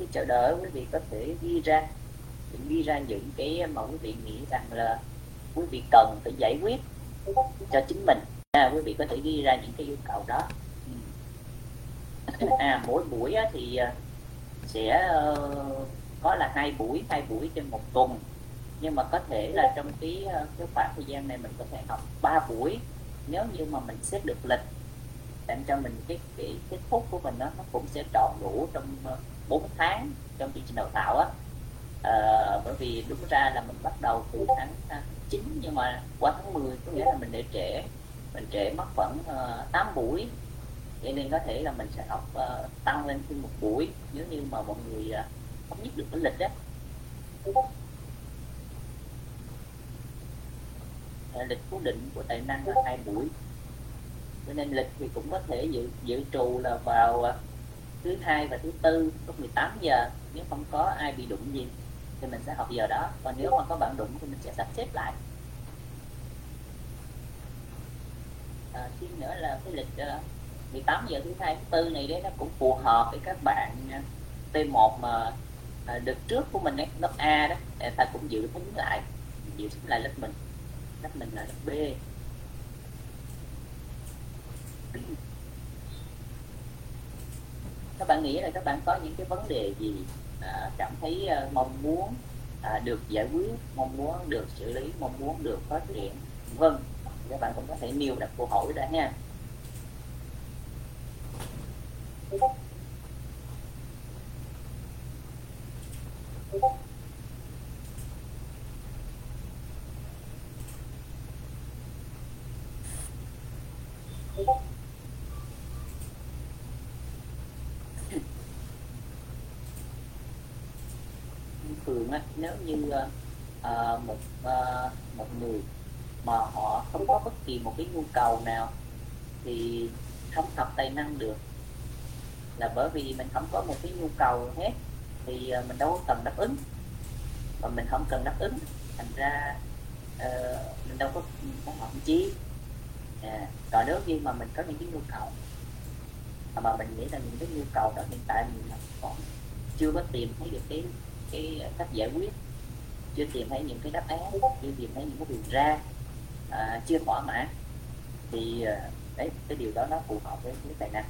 cái chờ đợi quý vị có thể ghi ra ghi ra những cái mà quý vị nghĩ rằng là quý vị cần phải giải quyết cho chính mình. À, quý vị có thể ghi ra những cái yêu cầu đó. À mỗi buổi thì à, sẽ ờ, có là hai buổi hai buổi trên một tuần. Nhưng mà có thể là trong cái ờ, cái khoảng thời gian này mình có thể học ba buổi. Nếu như mà mình xếp được lịch làm cho mình cái cái cái phút của mình đó, nó cũng sẽ tròn đủ trong ờ, 4 tháng trong chương trình đào tạo á. À, bởi vì đúng ra là mình bắt đầu từ tháng 9 nhưng mà qua tháng 10 có nghĩa là mình để trễ mình trễ mất khoảng ờ, uh, 8 buổi. Vậy nên có thể là mình sẽ học uh, tăng lên thêm một buổi nếu như mà mọi người uh, không nhất được cái lịch đó lịch cố định của tài năng là hai buổi. Cho nên lịch thì cũng có thể dự dự trù là vào uh, thứ hai và thứ tư lúc 18 giờ nếu không có ai bị đụng gì thì mình sẽ học giờ đó. Còn nếu mà có bạn đụng thì mình sẽ sắp xếp lại. À, thêm nữa là cái lịch ờ, uh, 18 giờ thứ hai thứ tư này đấy nó cũng phù hợp với các bạn ờ, T1 mà à, đợt trước của mình ấy, lớp A đó người ta cũng dự tính lại dự tính lại lớp mình. Lớp mình là lớp B các bạn nghĩ là các bạn có những cái vấn đề gì à, cảm thấy à, mong muốn à, được giải quyết mong muốn được xử lý mong muốn được phát triển vâng các bạn cũng có thể nêu đặt câu hỏi ra nha thường á, nếu như uh, một uh, một người mà họ không có bất kỳ một cái nhu cầu nào thì không học tài năng được. Là bởi vì mình không có một cái nhu cầu hết thì uh, mình đâu có cần đáp ứng. Mà mình không cần đáp ứng thành ra uh, mình đâu có có học chi à, còn nếu như mà mình có những cái nhu cầu mà mình nghĩ là những cái nhu cầu đó hiện tại mình còn chưa có tìm thấy được cái cái cách giải quyết. Chưa tìm thấy những cái đáp án chưa tìm thấy những cái đường ra à, chưa thỏa mãn. Thì à, đấy cái điều đó nó phù hợp với cái tài năng.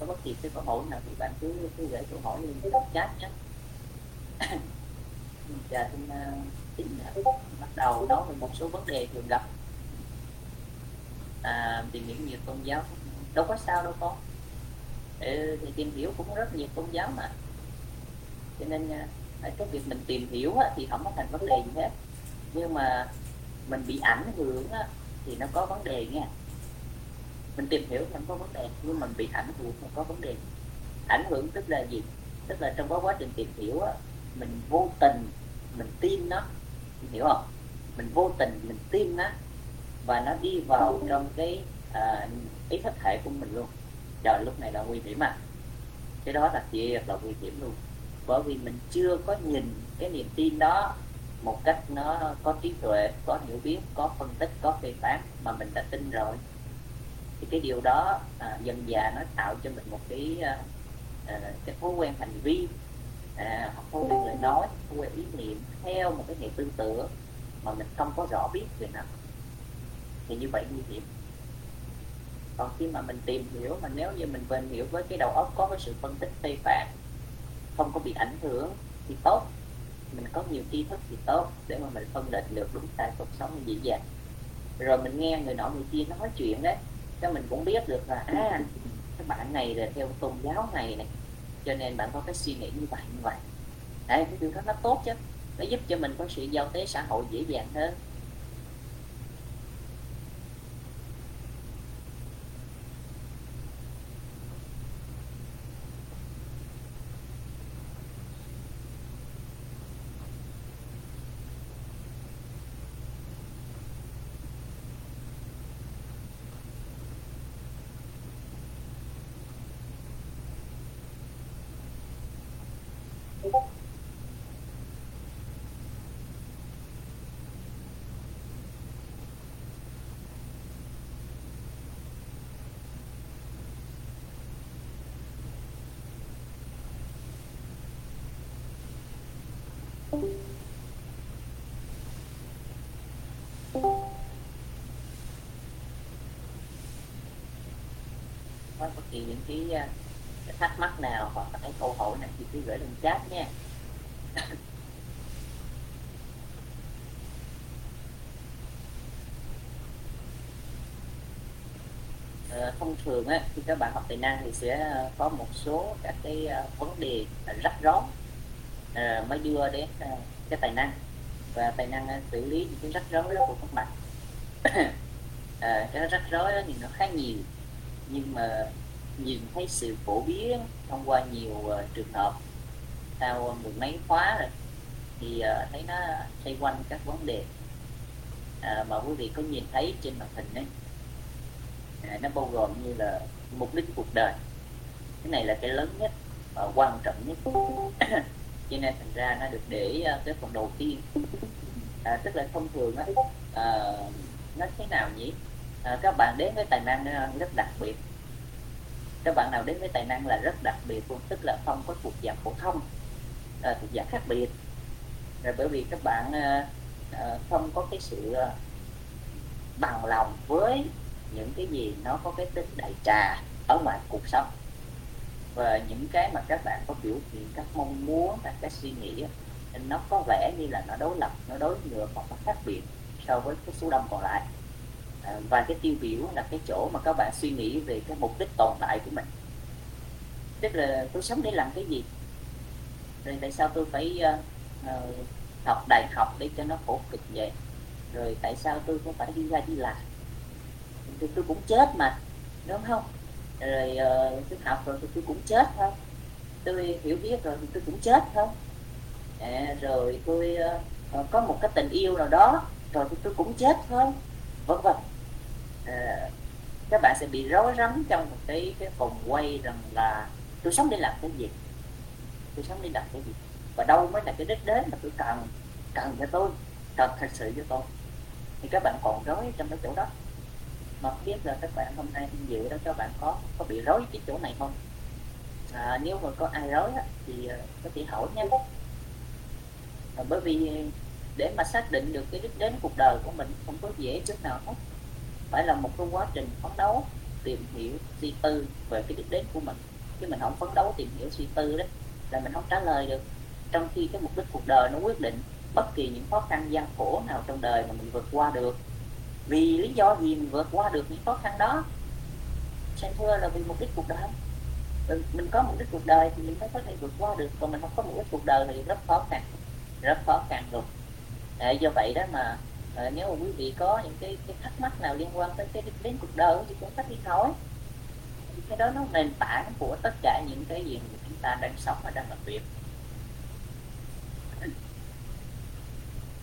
Có bất kỳ cái câu hỏi nào thì bạn cứ cứ gửi câu hỏi lên cái chat nhé. và xin uh, bắt đầu nói về một số vấn đề thường gặp. À, tìm hiểu nhiều tôn giáo đâu có sao đâu con. Ừ, thì tìm hiểu cũng rất nhiều tôn giáo mà. Cho nên uh, cái việc mình tìm hiểu thì không có thành vấn đề gì hết. Nhưng mà mình bị ảnh hưởng thì nó có vấn đề nha. Mình tìm hiểu không có vấn đề nhưng mình bị ảnh hưởng không có vấn đề. Ảnh hưởng tức là gì? Tức là trong quá trình tìm hiểu á, mình vô tình mình tin nó. Hiểu không? Mình vô tình mình tin nó và nó đi vào trong cái uh, ý thức thể của mình luôn. Rồi lúc này là nguy hiểm à cái đó là thiệt là nguy hiểm luôn. Bởi vì mình chưa có nhìn cái niềm tin đó một cách nó có trí tuệ có hiểu biết có phân tích có phê phán mà mình đã tin rồi. Thì cái điều đó à, dần dà nó tạo cho mình một cái à, à cái thói quen hành vi à, hoặc thói quen lời nói không quen ý niệm theo một cái hệ tư tưởng mà mình không có rõ biết về nó. Thì như vậy nguy hiểm. Còn khi mà mình tìm hiểu mà nếu như mình quên hiểu với cái đầu óc có cái sự phân tích phê phán không có bị ảnh hưởng thì tốt. Mình có nhiều tri thức thì tốt để mà mình phân định được đúng sai cuộc sống dễ dàng. Rồi mình nghe người nọ người kia nói chuyện đấy cho mình cũng biết được là à cái bạn này là theo tôn giáo này này cho nên bạn có cái suy nghĩ như vậy như vậy. Đấy, cái điều đó nó tốt chứ. Nó giúp cho mình có sự giao tế xã hội dễ dàng hơn. Có bất kỳ những cái, à, cái thắc mắc nào hoặc là cái câu hỏi này thì cứ gửi lên chat nha. Ờ, thông thường á khi các bạn học tài năng thì sẽ ờ, có một số các cái ờ, vấn đề rắc rối À, mới đưa đến uh, cái tài năng. Và tài năng uh, xử lý những cái rắc rối đó của các bạn. Uh, cái rắc rối đó thì nó khá nhiều. Nhưng mà nhìn thấy sự phổ biến thông qua nhiều uh, trường hợp sau mười mấy khóa rồi thì uh, thấy nó xoay quanh các vấn đề. Uh, mà quý vị có nhìn thấy trên màn hình đấy uh, nó bao gồm như là mục đích cuộc đời. Cái này là cái lớn nhất và quan trọng nhất. cho nên thành ra nó được để ờ, cái phần đầu tiên. À, tức là thông thường á à, nó thế nào nhỉ? À, các bạn đến với tài năng ờ, rất đặc biệt. Các bạn nào đến với tài năng là rất đặc biệt luôn tức là không có thuộc dạng phổ thông à, thuộc dạng khác biệt. Rồi bởi vì các bạn à, không có cái sự bằng lòng với những cái gì nó có cái tính đại trà ở ngoài cuộc sống và những cái mà các bạn có biểu hiện các mong muốn các cái suy nghĩ nó có vẻ như là nó đối lập nó đối ngược hoặc nó khác biệt so với cái số đông còn lại. À, và cái tiêu biểu là cái chỗ mà các bạn suy nghĩ về cái mục đích tồn tại của mình. Tức là tôi sống để làm cái gì? Rồi tại sao tôi phải uh, uh, học đại học để cho nó khổ cực vậy? Rồi tại sao tôi cũng phải đi ra đi làm thì tôi cũng chết mà đúng không? Rồi ờ, uh, tôi học rồi thì tôi cũng chết thôi. Tôi hiểu biết rồi thì tôi cũng chết thôi. À, rồi tôi uh, có một cái tình yêu nào đó rồi thì tôi cũng chết thôi vân vân. À, các bạn sẽ bị rối rắm trong một cái cái vòng quay rằng là tôi sống để làm cái gì? Tôi sống để làm cái gì? Và đâu mới là cái đích đến mà tôi cần cần cho tôi cần thật sự cho tôi? Thì các bạn còn rối trong cái chỗ đó mà không biết là các bạn hôm nay tham dự đó các bạn có có bị rối cái chỗ này không? À, nếu mà có ai rối á, thì à, có thể hỏi nha. À, bởi vì để mà xác định được cái đích đến cuộc đời của mình không có dễ chút nào hết. Phải là một cái quá trình phấn đấu tìm hiểu suy tư về cái đích đến của mình. Chứ mình không phấn đấu tìm hiểu suy tư đấy là mình không trả lời được. Trong khi cái mục đích cuộc đời nó quyết định bất kỳ những khó khăn gian khổ nào trong đời mà mình vượt qua được vì lý do gì mình vượt qua được những khó khăn đó? Xem thưa là vì mục đích cuộc đời. Ừ, mình có mục đích cuộc đời thì mình mới có thể vượt qua được. Còn mình không có mục đích cuộc đời thì rất khó khăn rất khó khăn luôn. À, do vậy đó mà à, nếu mà quý vị có những cái, cái thắc mắc nào liên quan tới cái đến cuộc đời thì cũng có đi hỏi cái đó nó nền tảng của tất cả những cái gì mà chúng ta đang sống và đang làm việc.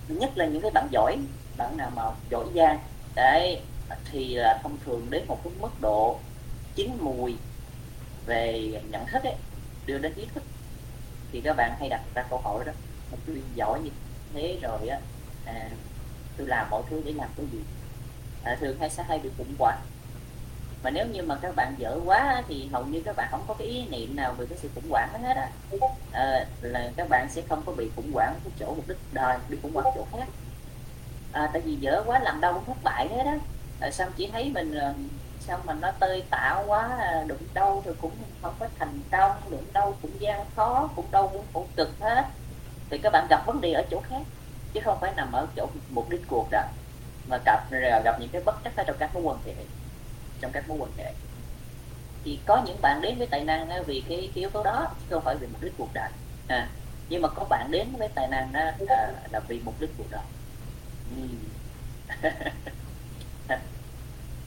Nhất là những cái bạn giỏi bạn nào mà giỏi giang đấy thì là thông thường đến một cái mức độ chín mùi về nhận thức ấy đưa đến ý thức. Thì các bạn hay đặt ra câu hỏi đó mà tôi giỏi như thế rồi á à, tôi làm mọi thứ để làm cái gì? À, thường hay sẽ hay bị khủng hoảng. Mà nếu như mà các bạn dở quá thì hầu như các bạn không có cái ý niệm nào về cái sự khủng hoảng hết á. À, là các bạn sẽ không có bị khủng hoảng cái chỗ mục đích đời bị khủng hoảng chỗ khác à, tại vì dở quá làm đâu cũng thất bại hết á. À, xong chỉ thấy mình ờ, sao mà nó tơi tạo quá à, đụng đâu thì cũng không có thành công đụng đâu cũng gian khó cũng đâu cũng khổ cực hết. Thì các bạn gặp vấn đề ở chỗ khác chứ không phải nằm ở chỗ mục đích cuộc đó mà gặp à, gặp những cái bất chắc ở trong các mối quan hệ trong các mối quan hệ. Thì có những bạn đến với tài năng vì cái, cái yếu tố đó chứ không phải vì mục đích cuộc đời. À, nhưng mà có bạn đến với tài năng đó là, là vì mục đích cuộc đời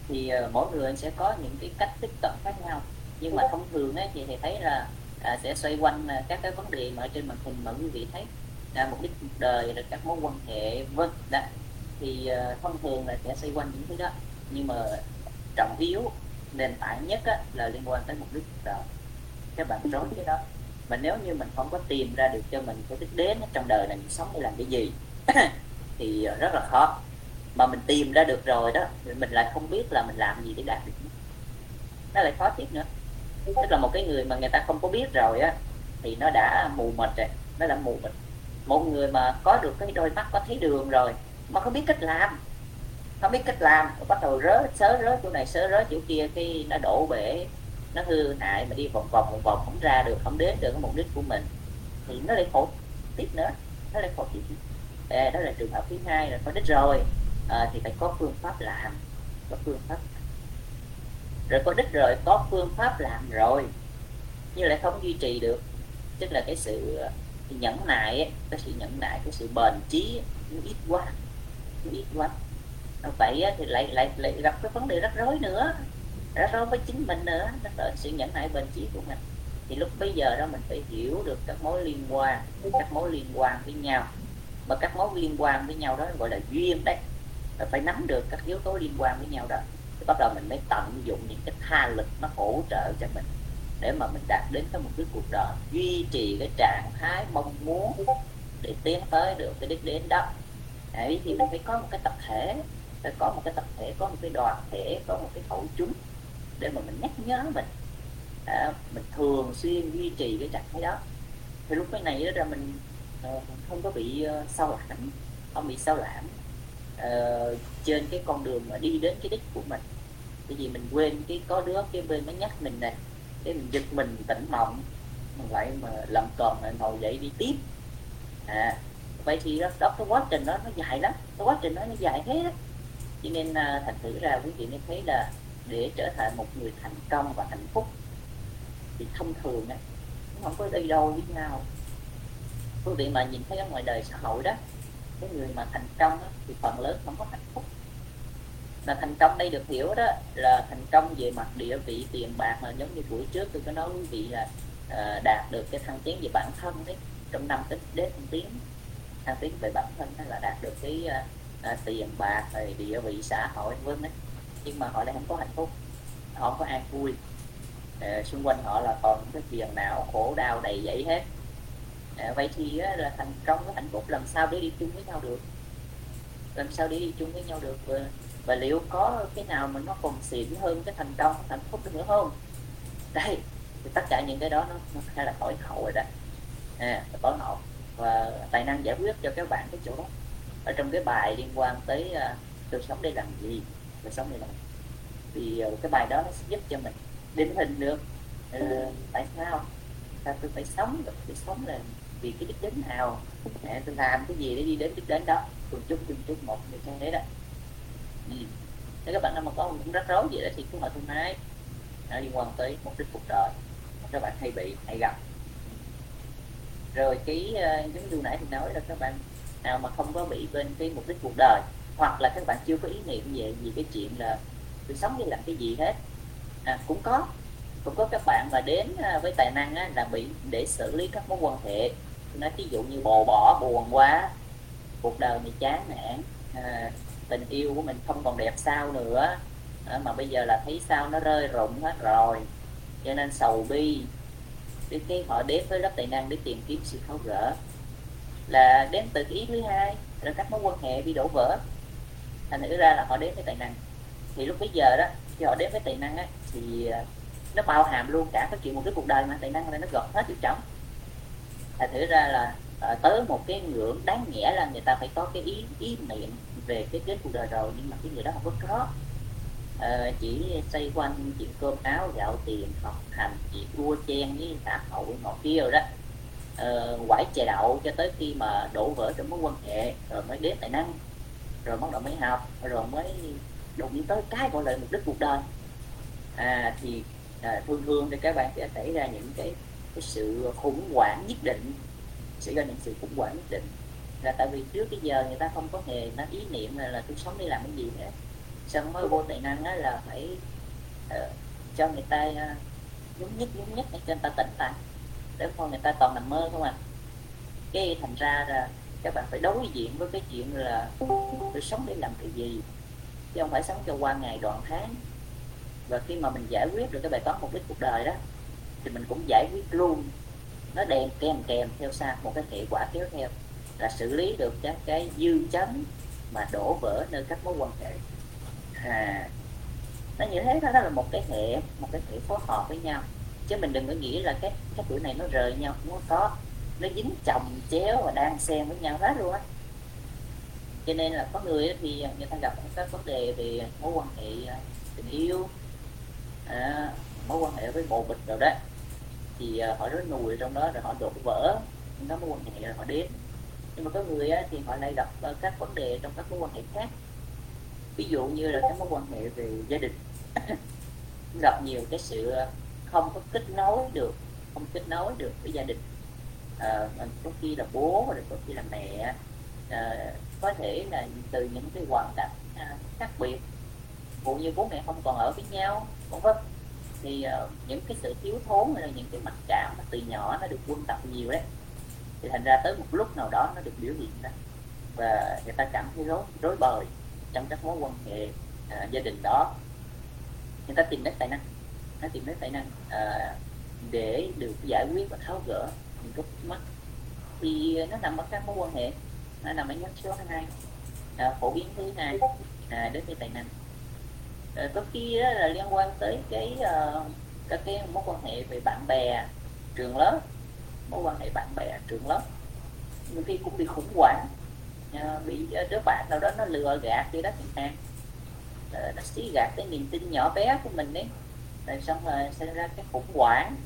thì uh, mỗi người sẽ có những cái cách tiếp cận khác nhau. Nhưng mà thông thường ấy, thì thầy thấy là à, sẽ xoay quanh à, các cái vấn đề mà ở trên màn hình mà quý vị thấy. À, mục đích cuộc đời rồi các mối quan hệ vân đó thì uh, thông thường là sẽ xoay quanh những thứ đó. Nhưng mà trọng yếu nền tảng nhất á, là liên quan tới mục đích cuộc đời. Các bạn rối cái đó. Mà nếu như mình không có tìm ra được cho mình cái đích đến trong đời này mình sống để làm cái gì thì ờ, rất là khó. Mà mình tìm ra được rồi đó, thì mình lại không biết là mình làm gì để đạt được. Nó lại khó tiếp nữa. Tức là một cái người mà người ta không có biết rồi á, thì nó đã mù mịt rồi, nó đã mù mịt. Một người mà có được cái đôi mắt, có thấy đường rồi, mà không biết cách làm, không biết cách làm bắt đầu rớ sớ rớ chỗ này sớ rớ chỗ kia, cái nó đổ bể, nó hư hại, mà đi vòng vòng vòng vòng, không ra được, không đến được cái mục đích của mình, thì nó lại khổ tiếp nữa, nó lại khổ tiếp nữa đó là trường hợp thứ hai là có đích rồi. À, thì phải có phương pháp làm. Có phương pháp. Rồi có đích rồi có phương pháp làm rồi. Nhưng lại không duy trì được. Tức là cái sự ờ, nhẫn nại ấy, cái sự nhẫn nại cái sự bền chí nó ít quá. Nó ít quá. Vậy thì lại lại lại gặp cái vấn đề rắc rối nữa. Rắc rối với chính mình nữa. Đó là sự nhẫn nại bền chí của mình. Thì lúc bây giờ đó mình phải hiểu được các mối liên quan các mối liên quan với nhau mà các mối liên quan với nhau đó gọi là duyên đấy. Phải nắm được các yếu tố liên quan với nhau đó. Thì bắt đầu mình mới tận dụng những cái tha lực nó hỗ trợ cho mình để mà mình đạt đến cái mục đích cuộc đời. Duy trì cái trạng thái mong muốn để tiến tới được cái đích đến đó. Đấy thì mình phải có một cái tập thể. Phải có một cái tập thể có một cái đoàn thể có một cái hậu chúng để mà mình nhắc nhớ mình. À, mình thường xuyên duy trì cái trạng thái đó. Thì lúc cái này đó ra mình uh, không có bị ờ, uh, sao lãng không bị sao lãng uh, ờ, trên cái con đường mà đi đến cái đích của mình. Bởi vì mình quên cái có đứa cái bên nó nhắc mình này cái mình giật mình tỉnh mộng mình lại mà làm còn lại ngồi dậy đi tiếp. À vậy thì đó, đó cái quá trình đó nó dài lắm cái quá trình đó nó dài thế đó. Cho nên uh, thành thử ra quý vị nên thấy là để trở thành một người thành công và hạnh phúc thì thông thường á không có đi đâu với nhau quý vị mà nhìn thấy ở ngoài đời xã hội đó cái người mà thành công đó, thì phần lớn không có hạnh phúc. Mà thành công đây được hiểu đó là thành công về mặt địa vị tiền bạc mà giống như buổi trước tôi có nói quý vị là uh, đạt được cái thăng tiến về bản thân đấy trong năm tích đến thăng tiến. Thăng tiến về bản thân hay là đạt được cái uh, uh, tiền bạc rồi địa vị xã hội vân đấy nhưng mà họ lại không có hạnh phúc họ không có an vui. Uh, xung quanh họ là còn cái phiền não khổ đau đầy dẫy hết à, vậy thì là thành công với hạnh phúc làm sao để đi chung với nhau được? Làm sao để đi chung với nhau được? Và, và liệu có cái nào mà nó còn xịn hơn cái thành công hạnh phúc nữa không? Đây thì tất cả những cái đó nó, nó hay là khỏi hậu rồi đó. À, tối hậu. Và tài năng giải quyết cho các bạn cái chỗ đó. Ở trong cái bài liên quan tới à, uh, tôi sống để làm gì tôi sống để làm thì uh, cái bài đó nó sẽ giúp cho mình định hình được uh, tại sao? Sao tôi phải sống được tôi sống là vì cái đích đến nào để tôi làm cái gì để đi đến đích đến đó từng chút từng chút một như thế đó. Ừ. nếu các bạn nào mà có cũng rắc rối gì đó thì cứ hỏi tôi nói nó liên quan tới mục đích cuộc đời các bạn hay bị hay gặp. Rồi cái ờ, giống như nãy thì nói là các bạn nào mà không có bị bên cái mục đích cuộc đời hoặc là các bạn chưa có ý niệm về gì cái chuyện là tôi sống để làm cái gì hết. À, cũng có cũng có các bạn mà đến ờ, với tài năng á, là bị để xử lý các mối quan hệ nói ví dụ như bồ bỏ buồn quá cuộc đời mình chán nản à, tình yêu của mình không còn đẹp sao nữa. À, mà bây giờ là thấy sao nó rơi rụng hết rồi. Cho nên sầu bi. Đến cái họ đến với lớp tài năng để tìm kiếm sự tháo gỡ. Là đến từ ý thứ hai là các mối quan hệ bị đổ vỡ. Thành thử ra là họ đến với tài năng. Thì lúc bây giờ đó khi họ đến với tài năng á, thì à, nó bao hàm luôn cả cái chuyện một cái cuộc đời mà tài năng là nó gọt hết vô trống thành thử ra là à, tới một cái ngưỡng đáng nghĩa là người ta phải có cái ý ý niệm về cái kết cuộc đời rồi nhưng mà cái người đó không có có à, ờ, chỉ xoay quanh chuyện cơm áo gạo tiền học hành chuyện đua chen với xã hội ngọt kia rồi đó. À, quải chè đậu cho tới khi mà đổ vỡ trong mối quan hệ rồi mới đến tài năng rồi bắt đầu mới học rồi mới đụng tới cái gọi là mục đích cuộc đời. À thì à, thường thường thì các bạn sẽ xảy ra những cái cái sự khủng hoảng nhất định sẽ ra những sự khủng hoảng nhất định. Là tại vì trước cái giờ người ta không có hề nó ý niệm là, là tôi sống đi làm cái gì hết. Xong mới vô tài năng đó là phải uh, cho người ta uh, nhúng nhất nhúng nhất để cho người ta tỉnh lại để không người ta toàn nằm mơ không à. Cái thành ra là các bạn phải đối diện với cái chuyện là tôi sống để làm cái gì chứ không phải sống cho qua ngày đoạn tháng. Và khi mà mình giải quyết được cái bài toán mục đích cuộc đời đó thì mình cũng giải quyết luôn. Nó đem kèm kèm theo sau một cái hệ quả kéo theo là xử lý được các cái dư chấm mà đổ vỡ nơi các mối quan hệ. À nó như thế đó, đó là một cái hệ một cái hệ phối hợp với nhau. Chứ mình đừng có nghĩ là cái cái tuổi này nó rời nhau không có nó dính chồng chéo và đang xen với nhau hết luôn á. Cho nên là có người thì người ta gặp các vấn đề về mối quan hệ tình yêu. À, mối quan hệ với bồ bịch rồi đó. Thì uh, họ rất nùi trong đó rồi họ đổ vỡ nó mối quan hệ rồi họ đến. Nhưng mà có người á, thì họ lại gặp uh, các vấn đề trong các mối quan hệ khác. Ví dụ như là các mối quan hệ về gia đình. Gặp nhiều cái sự à, không có kết nối được không kết nối được với gia đình. À, có khi là bố rồi có khi là mẹ à, có thể là từ những cái hoàn cảnh à, khác biệt. Vụ như bố mẹ không còn ở với nhau cũng vân thì uh, những cái sự thiếu thốn hay là những cái mặc cảm mà từ nhỏ nó được quân tập nhiều đấy thì thành ra tới một lúc nào đó nó được biểu hiện ra. Và người ta cảm thấy rối rối bời trong các mối quan hệ à, gia đình đó. Người ta tìm đến tài năng nó tìm đến tài năng à, để được giải quyết và tháo gỡ những cái mắt thì nó nằm ở các mối quan hệ nó nằm ở nhóm số hai à, phổ biến thứ hai à, đến với tài năng. Ờ, có khi đó là liên quan tới cái ờ, uh, các cái mối quan hệ về bạn bè trường lớp mối quan hệ bạn bè trường lớp. Nhiều khi cũng bị khủng hoảng uh, bị đứa bạn nào đó nó lừa gạt đi đó chẳng hạn. Uh, nó xí gạt cái niềm tin nhỏ bé của mình đấy rồi xong rồi xảy ra cái khủng hoảng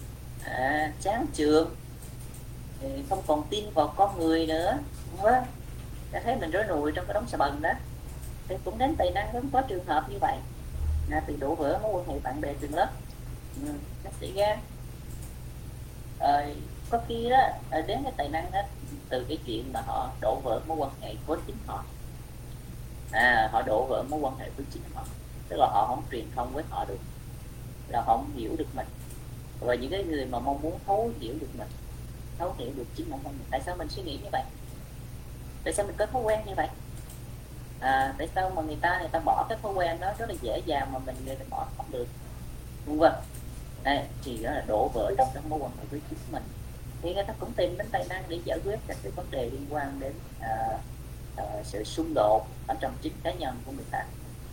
à, chán trường không còn tin vào con người nữa. Đúng không? đã thấy mình rối nùi trong cái đống xà bần đó. Thì cũng đến tài năng cũng có trường hợp như vậy à, từ đổ vỡ mối quan hệ bạn bè trường lớp. Ừ, nó xảy ra à, có khi đó ờ, đến cái tài năng đó từ cái chuyện mà họ đổ vỡ mối quan hệ với chính họ. À họ đổ vỡ mối quan hệ với chính họ. Tức là họ không truyền thông với họ được. Là họ không hiểu được mình. Và những cái người mà mong muốn thấu hiểu được mình thấu hiểu được chính bản thân mình. Tại sao mình suy nghĩ như vậy? Tại sao mình có thói quen như vậy? À, tại sao mà người ta người ta bỏ cái thói quen đó rất là dễ dàng mà mình người ta bỏ không được. Vân vân. Đây thì đó là đổ vỡ trong cái mối quan hệ với chính mình. Thì người ta cũng tìm đến tài năng để giải quyết các cái vấn đề liên quan đến à, à, sự xung đột ở trong chính cá nhân của người ta.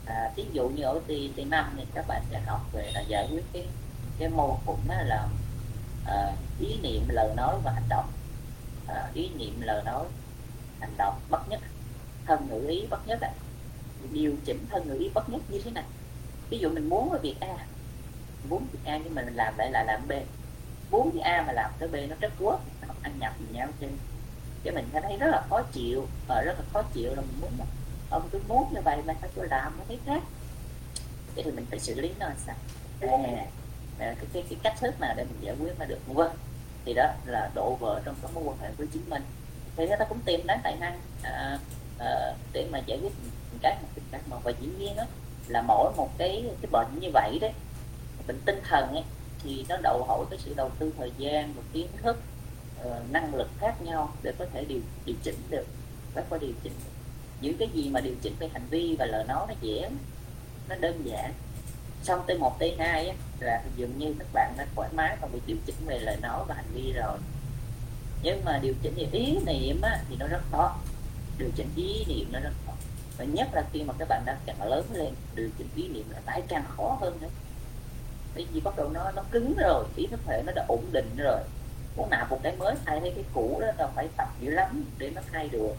À, ví dụ như ở t t năm thì các bạn sẽ học về là giải quyết cái cái mâu thuẫn đó là à, ý niệm lời nói và hành động. À, ý niệm lời nói hành động bất nhất thân ngữ ý bất nhất ạ. Điều chỉnh thân ngữ ý bất nhất như thế này. Ví dụ mình muốn ở việc a. Muốn việc a nhưng mà mình làm lại là làm b. Muốn việc a mà làm tới b nó rất quốc nó ăn nhập với nhau trên. Cái mình thấy rất là khó chịu và rất là khó chịu là mình muốn mà ông cứ muốn như vậy mà sao tôi làm nó thấy khác? Vậy thì mình phải xử lý nó làm sao? À, cái, cái, cái cách thức nào để mình giải quyết mà được. Vâng thì đó là độ vỡ trong các mối quan hệ với chính mình. Thì người ta cũng tìm đến tài năng à, Ờ, để mà giải quyết cái một cái mà và dĩ nhiên đó là mỗi một cái cái bệnh như vậy đấy bệnh tinh thần ấy, thì nó đòi hỏi cái sự đầu tư thời gian và kiến thức uh, năng lực khác nhau để có thể điều điều chỉnh được phải có điều chỉnh được. những cái gì mà điều chỉnh về hành vi và lời nói nó dễ nó đơn giản. Xong tới một tới hai là dường như các bạn đã thoải mái và bị điều chỉnh về lời nói và hành vi rồi. Nhưng mà điều chỉnh về ý niệm á, thì nó rất khó điều chỉnh ý niệm nó rất khó. Và nhất là khi mà các bạn đang càng lớn lên, điều chỉnh ý niệm là tái càng khó hơn nữa. Bởi vì bắt đầu nó nó cứng rồi, ý thức hệ nó đã ổn định rồi. Muốn nạp một cái mới, thay thế cái cũ đó là phải tập dữ lắm để nó thay được.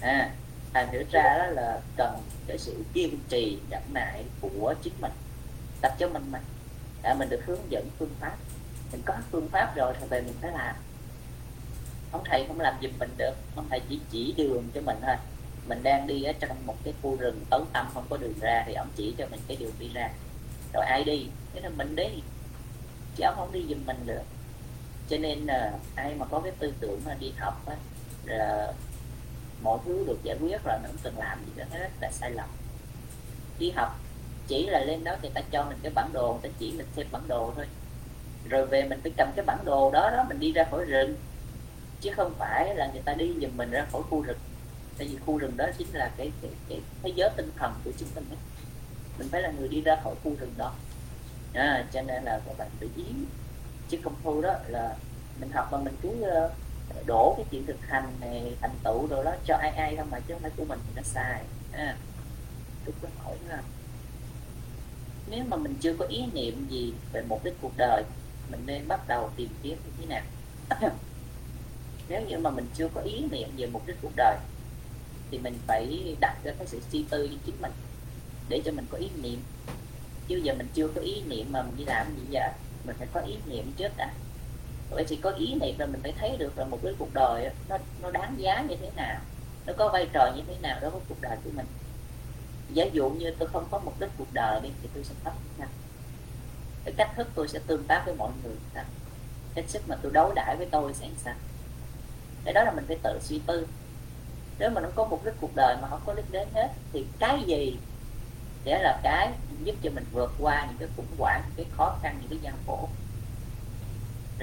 À thành thử ra đó là cần cái sự kiên trì, nhẫn nại của chính mình. Tập cho mình mà. Đã mình được hướng dẫn phương pháp. Mình có phương pháp rồi thì về mình phải làm ông thầy không làm giùm mình được. Ông thầy chỉ chỉ đường cho mình thôi. Mình đang đi ở trong một cái khu rừng tối tăm, không có đường ra thì ông chỉ cho mình cái đường đi ra. Rồi ai đi? Thế là mình đi. Chứ ông không đi giùm mình được. Cho nên là ai mà có cái tư tưởng mà đi học á, là mọi thứ được giải quyết rồi, mình không cần làm gì hết, là sai lầm. Đi học, chỉ là lên đó người ta cho mình cái bản đồ người ta chỉ mình xem bản đồ thôi. Rồi về mình phải cầm cái bản đồ đó đó mình đi ra khỏi rừng chứ không phải là người ta đi giùm mình ra khỏi khu rừng. Tại vì khu rừng đó chính là cái cái, cái thế giới tinh thần của chúng mình ấy. mình phải là người đi ra khỏi khu rừng đó. À, cho nên là các bạn phải ý. Chứ không thôi đó là mình học mà mình cứ ờ, đổ cái chuyện thực hành này thành tựu rồi đó cho ai ai không mà chứ không phải của mình thì nó sai. À, tôi có hỏi là nếu mà mình chưa có ý niệm gì về mục đích cuộc đời mình nên bắt đầu tìm kiếm như thế nào? Nếu như mà mình chưa có ý niệm về mục đích cuộc đời, thì mình phải đặt ra cái sự suy tư cho chính mình để cho mình có ý niệm. Chứ giờ mình chưa có ý niệm mà mình đi làm gì vậy mình phải có ý niệm trước đã. Vậy thì có ý niệm là mình phải thấy được là mục đích cuộc đời nó nó đáng giá như thế nào, nó có vai trò như thế nào đối với cuộc đời của mình. Giả dụ như tôi không có mục đích cuộc đời đi, thì tôi sẽ thấp sao cái cách thức tôi sẽ tương tác với mọi người sao cách sức mà tôi đấu đãi với tôi sẽ sao? Cái đó là mình phải tự suy tư. Nếu mà nó có mục đích cuộc đời mà không có đích đến hết, thì cái gì sẽ là cái giúp cho mình vượt qua những cái khủng hoảng, những cái khó khăn, những cái gian khổ?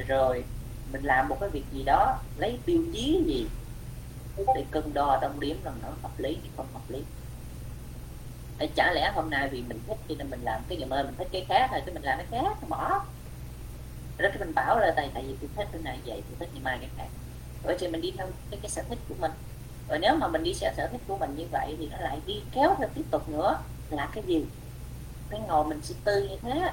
Rồi, mình làm một cái việc gì đó, lấy tiêu chí gì để cân đo, đong điểm rằng nó hợp lý hay không hợp lý? Để chả lẽ hôm nay vì mình thích cho nên mình làm cái ngày mai mình thích cái khác thôi, cái mình làm cái khác, bỏ. Rồi cái mình bảo là tại tại vì tôi thích cái này vậy, tôi thích ngày mai cái khác vậy thì mình đi theo cái, cái sở thích của mình. Và nếu mà mình đi theo sở thích của mình như vậy thì nó lại đi kéo theo tiếp tục nữa là cái gì? Cái ngồi mình suy tư như thế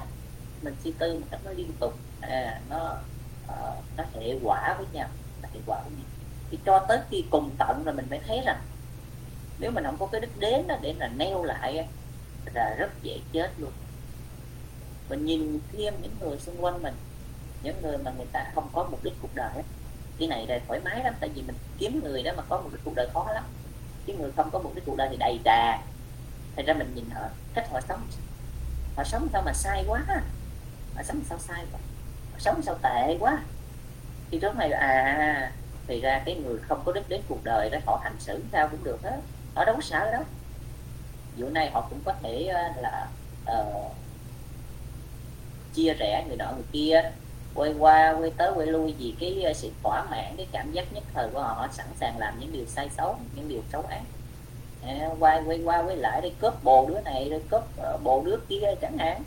mình suy tư một cách nó liên tục à, nó uh, nó hệ quả với nhau nó hệ quả với nhau thì cho tới khi cùng tận rồi mình mới thấy rằng nếu mình không có cái đích đến đó để là neo lại là rất dễ chết luôn. Mình nhìn thêm những người xung quanh mình những người mà người ta không có mục đích cuộc đời cái này là thoải mái lắm tại vì mình kiếm người đó mà có một cái cuộc đời khó lắm. Chứ người không có một cái cuộc đời thì đầy đà thành ra mình nhìn họ cách họ sống. Họ sống sao mà sai quá? Họ sống sao sai quá? Họ sống sao tệ quá? Thì lúc này à thì ra cái người không có đích đến cuộc đời đó họ hành xử sao cũng được hết. Họ đâu có sợ đâu. Vụ này họ cũng có thể ờ, là uh, chia rẽ người nọ người kia quay qua quay tới quay lui vì cái ờ, sự thỏa mãn cái cảm giác nhất thời của họ họ sẵn sàng làm những điều sai xấu những điều xấu ác. Ờ, quay quay qua quay lại đi cướp bồ đứa này rồi cướp ờ, bồ đứa kia chẳng hạn.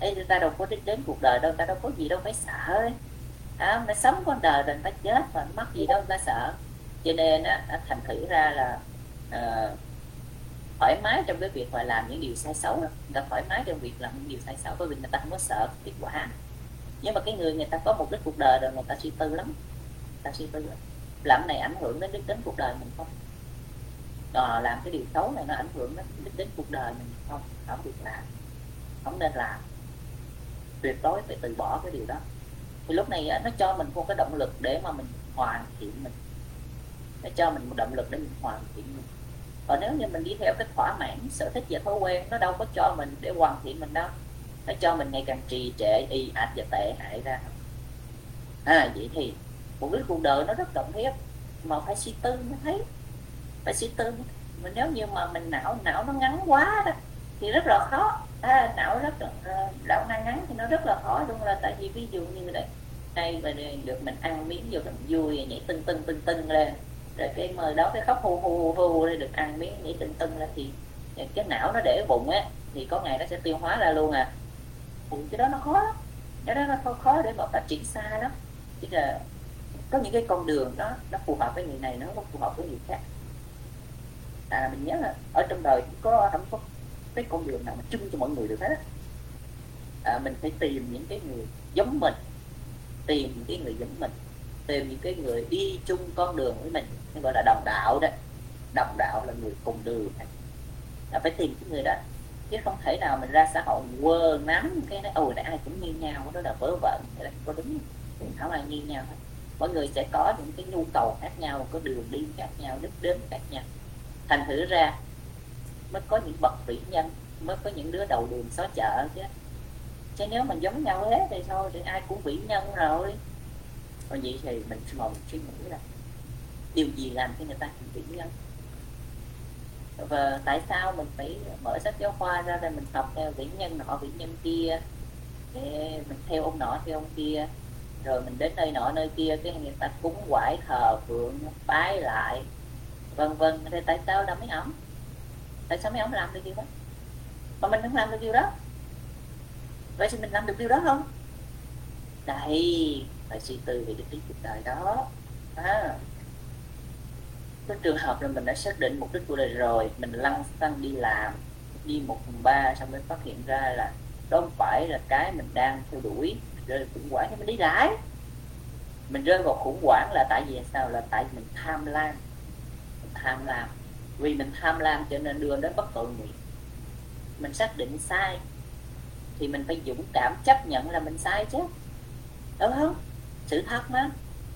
Ê, ta đâu có đến, đến cuộc đời đâu ta đâu có gì đâu phải sợ ấy. À, ta sống con đời rồi ta chết mà mắc gì đâu ta sợ. Cho nên á, thành thử ra là à, thoải mái trong cái việc mà làm những điều sai xấu đó. người ta thoải mái trong việc làm những điều sai xấu bởi vì người ta không có sợ kết quả nhưng mà cái người người ta có mục đích cuộc đời rồi người ta suy tư lắm. Người ta suy tư lắm. Làm này ảnh hưởng đến đích đến cuộc đời mình không? À, làm cái điều xấu này nó ảnh hưởng đến đích đến cuộc đời mình không? Không được làm. Không nên làm. Tuyệt đối phải từ bỏ cái điều đó. Thì lúc này nó cho mình một cái động lực để mà mình hoàn thiện mình. Nó cho mình một động lực để mình hoàn thiện mình. Còn nếu như mình đi theo cái thỏa mãn sở thích và thói quen nó đâu có cho mình để hoàn thiện mình đâu nó cho mình ngày càng trì trệ y ạch và tệ hại ra. À vậy thì một cái cuộc đời nó rất cần thiết mà phải suy tư mới thấy. Phải suy tư mà nếu như mà mình não não nó ngắn quá đó thì rất là khó. À, não rất là à, não ngắn ngắn thì nó rất là khó luôn là tại vì ví dụ như đây đây mà được mình ăn miếng vô mình vui nhảy tưng tưng tưng tưng lên. Rồi cái mời đó cái khóc hù hù hù hu được ăn miếng nhảy tưng tưng lên thì cái não nó để bụng á thì có ngày nó sẽ tiêu hóa ra luôn à thì cái đó nó khó lắm. Cái đó nó khó, khó để mà phát triển xa lắm. Chỉ là có những cái con đường đó nó phù hợp với người này nó không phù hợp với người khác. À mình nhớ là ở trong đời cũng có không có cái con đường nào mà chung cho mọi người được hết à, mình phải tìm những cái người giống mình tìm những cái người giống mình tìm những cái người đi chung con đường với mình. Gọi là đồng đạo đó. Đồng đạo là người cùng đường. Là phải tìm cái người đó chứ không thể nào mình ra xã hội quơ nắm cái nói ôi ai cũng như nhau đó là vớ vẩn là có đúng không? Ai như nhau hết. Mỗi người sẽ có những cái nhu cầu khác nhau có đường đi khác nhau, đích đến khác nhau. Thành thử ra mới có những bậc vĩ nhân, mới có những đứa đầu đường xó chợ chứ. Chứ nếu mình giống nhau hết thì thôi, thì ai cũng vĩ nhân rồi. Còn vậy thì mình ngồi suy nghĩ là điều gì làm cho người ta thành vĩ nhân? Và tại sao mình phải mở sách giáo khoa ra để mình học theo vĩ nhân nọ vĩ nhân kia? Để mình theo ông nọ theo ông kia. Rồi mình đến nơi nọ nơi kia cái người ta cúng quải thờ phượng bái lại vân vân. Thì tại sao đâu mấy ổng tại sao mấy ông làm được điều đó? Mà mình không làm được điều đó. Vậy thì mình làm được điều đó không? Đây phải suy tư về cái cuộc đời đó. À, cái trường hợp là mình đã xác định mục đích của đời rồi, mình lăn xăng đi làm, đi một phần ba xong mới phát hiện ra là đó không phải là cái mình đang theo đuổi rồi khủng hoảng nhưng mình đi lại. Mình rơi vào khủng hoảng là tại vì sao? Là tại mình tham lam, mình tham lam. Vì mình tham lam cho nên đưa đến bất tội nguyện. Mình xác định sai thì mình phải dũng cảm chấp nhận là mình sai chứ. Đúng không? Sự thật mà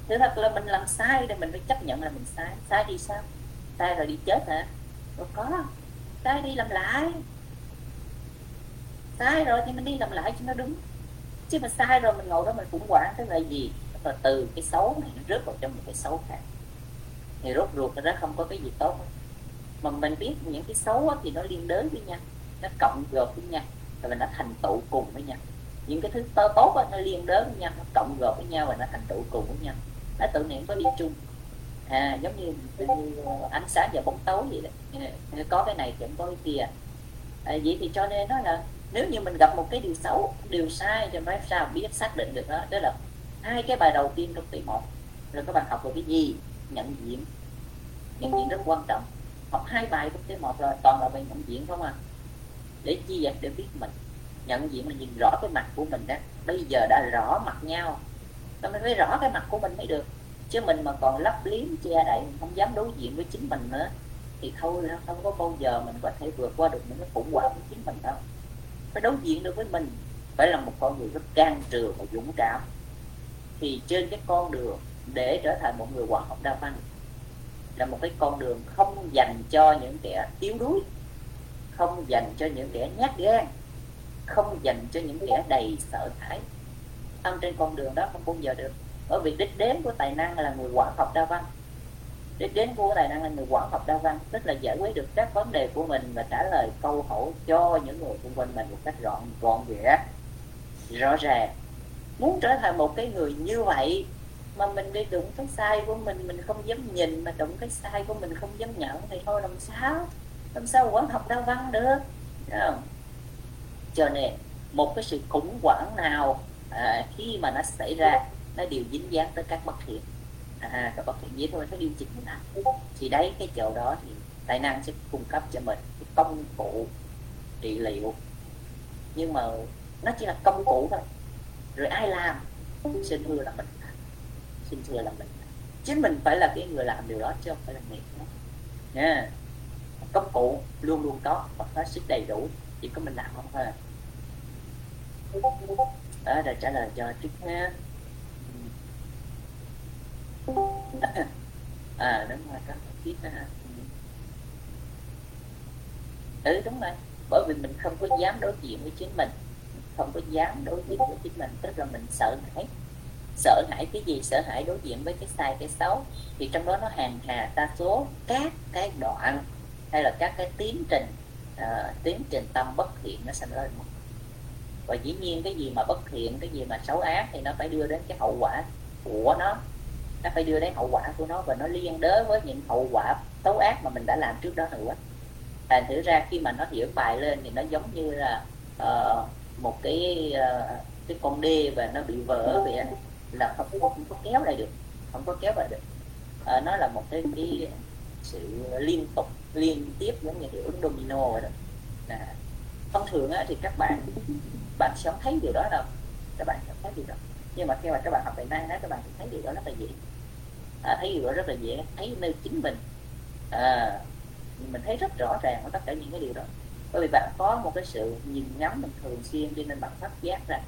sự thật là mình làm sai thì mình phải chấp nhận là mình sai. Sai thì sao? Sai rồi đi chết hả? Đâu có. Sai đi làm lại. Sai rồi thì mình đi làm lại cho nó đúng. Chứ mà sai rồi mình ngồi đó mình cũng quản tức là gì? Tức là từ cái xấu này nó rớt vào trong một cái xấu khác. Thì rốt ruột nó không có cái gì tốt. Mà mình biết những cái xấu thì nó liên đới với nhau nó cộng gộp với nhau và nó thành tụ cùng với nhau. Những cái thứ tơ tốt đó, nó liên đới với nhau nó cộng gộp với nhau và nó thành tụ cùng với nhau là tự niệm có đi chung. À giống như, như ờ, ánh sáng và bóng tối vậy đó. Ờ, có cái này cũng có cái kia. À, vậy thì cho nên nó là nếu như mình gặp một cái điều xấu điều sai thì phải sao biết xác định được đó. Đó là hai cái bài đầu tiên trong tỷ một rồi các bạn học được cái gì? Nhận diện. Nhận diện rất quan trọng. Học hai bài trong tỷ một rồi toàn là về nhận diện không à. Để chi vậy? Để biết mình. Nhận diện mình nhìn rõ cái mặt của mình đó. Bây giờ đã rõ mặt nhau ta mới thấy rõ cái mặt của mình mới được. Chứ mình mà còn lấp liếm, che đậy không dám đối diện với chính mình nữa, thì thôi không có bao giờ mình có thể vượt qua được những cái khủng hoảng của chính mình đâu. Phải đối diện được với mình, phải là một con người rất can trường và dũng cảm. Thì trên cái con đường để trở thành một người quản học đa văn là một cái con đường không dành cho những kẻ yếu đuối, không dành cho những kẻ nhát gan, không dành cho những kẻ đầy sợ hãi ăn trên con đường đó không bao giờ được. Bởi vì đích đến của tài năng là người quả học đa văn. Đích đến của tài năng là người quả học đa văn, tức là giải quyết được các vấn đề của mình và trả lời câu hỏi cho những người xung quanh mình một cách gọn gọn ghẽ, rõ ràng. Muốn trở thành một cái người như vậy mà mình đi đụng cái sai của mình mình không dám nhìn, mà đụng cái sai của mình không dám nhận thì thôi, làm sao? Làm sao quán học đa văn được? Không? cho nên, một cái sự khủng hoảng nào à, khi mà nó xảy ra nó đều dính dáng tới các bất thiện. À, các bất thiện gì thôi nó điều chỉnh nào? Thì đấy cái chỗ đó thì tài năng sẽ cung cấp cho mình cái công cụ trị liệu. Nhưng mà nó chỉ là công cụ thôi. Rồi ai làm? Xin thưa là mình. Xin thưa là mình. Chính mình phải là cái người làm điều đó chứ không phải là nghiệp nữa nha. Công cụ luôn luôn có và hết sức đầy đủ chỉ có mình làm không thôi à đó là trả lời cho chức nha à đúng rồi các tiếp hả? Ừ đúng rồi. Bởi vì mình không có dám đối diện với chính mình. Không có dám đối diện với chính mình. Tức là mình sợ hãi. Sợ hãi cái gì? Sợ hãi đối diện với cái sai cái xấu. Thì trong đó nó hàng hà ta số các cái đoạn hay là các cái tiến trình uh, tiến trình tâm bất thiện nó sẽ lên một và dĩ nhiên cái gì mà bất thiện cái gì mà xấu ác thì nó phải đưa đến cái hậu quả của nó. Nó phải đưa đến hậu quả của nó và nó liên đới với những hậu quả xấu ác mà mình đã làm trước đó nữa. Thành thử ra khi mà nó hiểu bài lên thì nó giống như là uh, một cái uh, cái con đê và nó bị vỡ vậy là không, có không có kéo lại được không có kéo lại được. Uh, nó là một cái, cái sự liên tục liên tiếp giống như hiệu ứng domino vậy đó. À, thông thường á, thì các bạn bạn sẽ không thấy điều đó đâu. Các bạn không thấy điều đó. Nhưng mà khi mà các bạn học về năng đó các bạn thấy điều đó rất là dễ. À, thấy điều đó rất là dễ. Thấy nơi chính mình. À, mình thấy rất rõ ràng ở tất cả những cái điều đó. Bởi vì bạn có một cái sự nhìn ngắm mình thường xuyên cho nên bạn phát giác ra.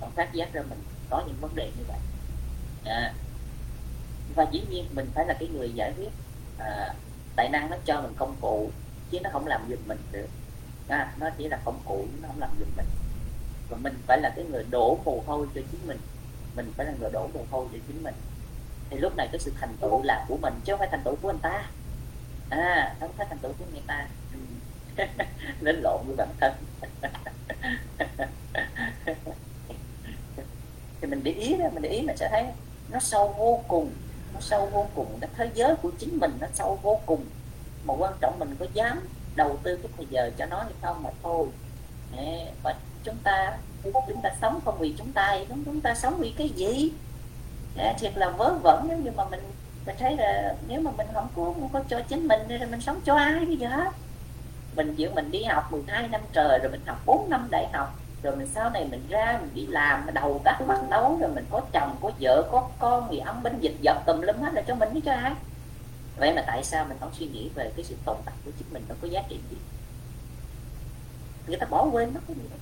Bạn phát giác ra mình có những vấn đề như vậy. À, và dĩ nhiên mình phải là cái người giải quyết. À, tài năng nó cho mình công cụ chứ nó không làm giùm mình được. À, nó chỉ là công cụ nó không làm giùm mình và mình phải là cái người đổ mồ hôi cho chính mình. Mình phải là người đổ mồ hôi cho chính mình. Thì lúc này cái sự thành tựu là của mình, chứ không phải thành tựu của anh ta. À không phải thành tựu của người ta. Đến lộn với bản thân. Thì mình để ý đó, mình để ý mình sẽ thấy nó sâu vô cùng, nó sâu vô cùng. Cái thế giới của chính mình nó sâu vô cùng. Mà quan trọng mình có dám đầu tư cái thời giờ cho nó hay không mà thôi. Và chúng ta chúng ta sống không vì chúng ta chúng chúng ta sống vì cái gì? À, thiệt là vớ vẩn nếu như mà mình mình thấy là nếu mà mình không có không có cho chính mình thì mình sống cho ai bây giờ mình giữa mình đi học 12 năm trời rồi mình học 4 năm đại học rồi mình sau này mình ra mình đi làm đầu tắt mặt đấu rồi mình có chồng có vợ có con thì ông bánh dịch dập tùm lum hết là cho mình với cho ai? Vậy mà tại sao mình không suy nghĩ về cái sự tồn tại của chính mình nó có giá trị gì? Người ta bỏ quên mất cái gì đó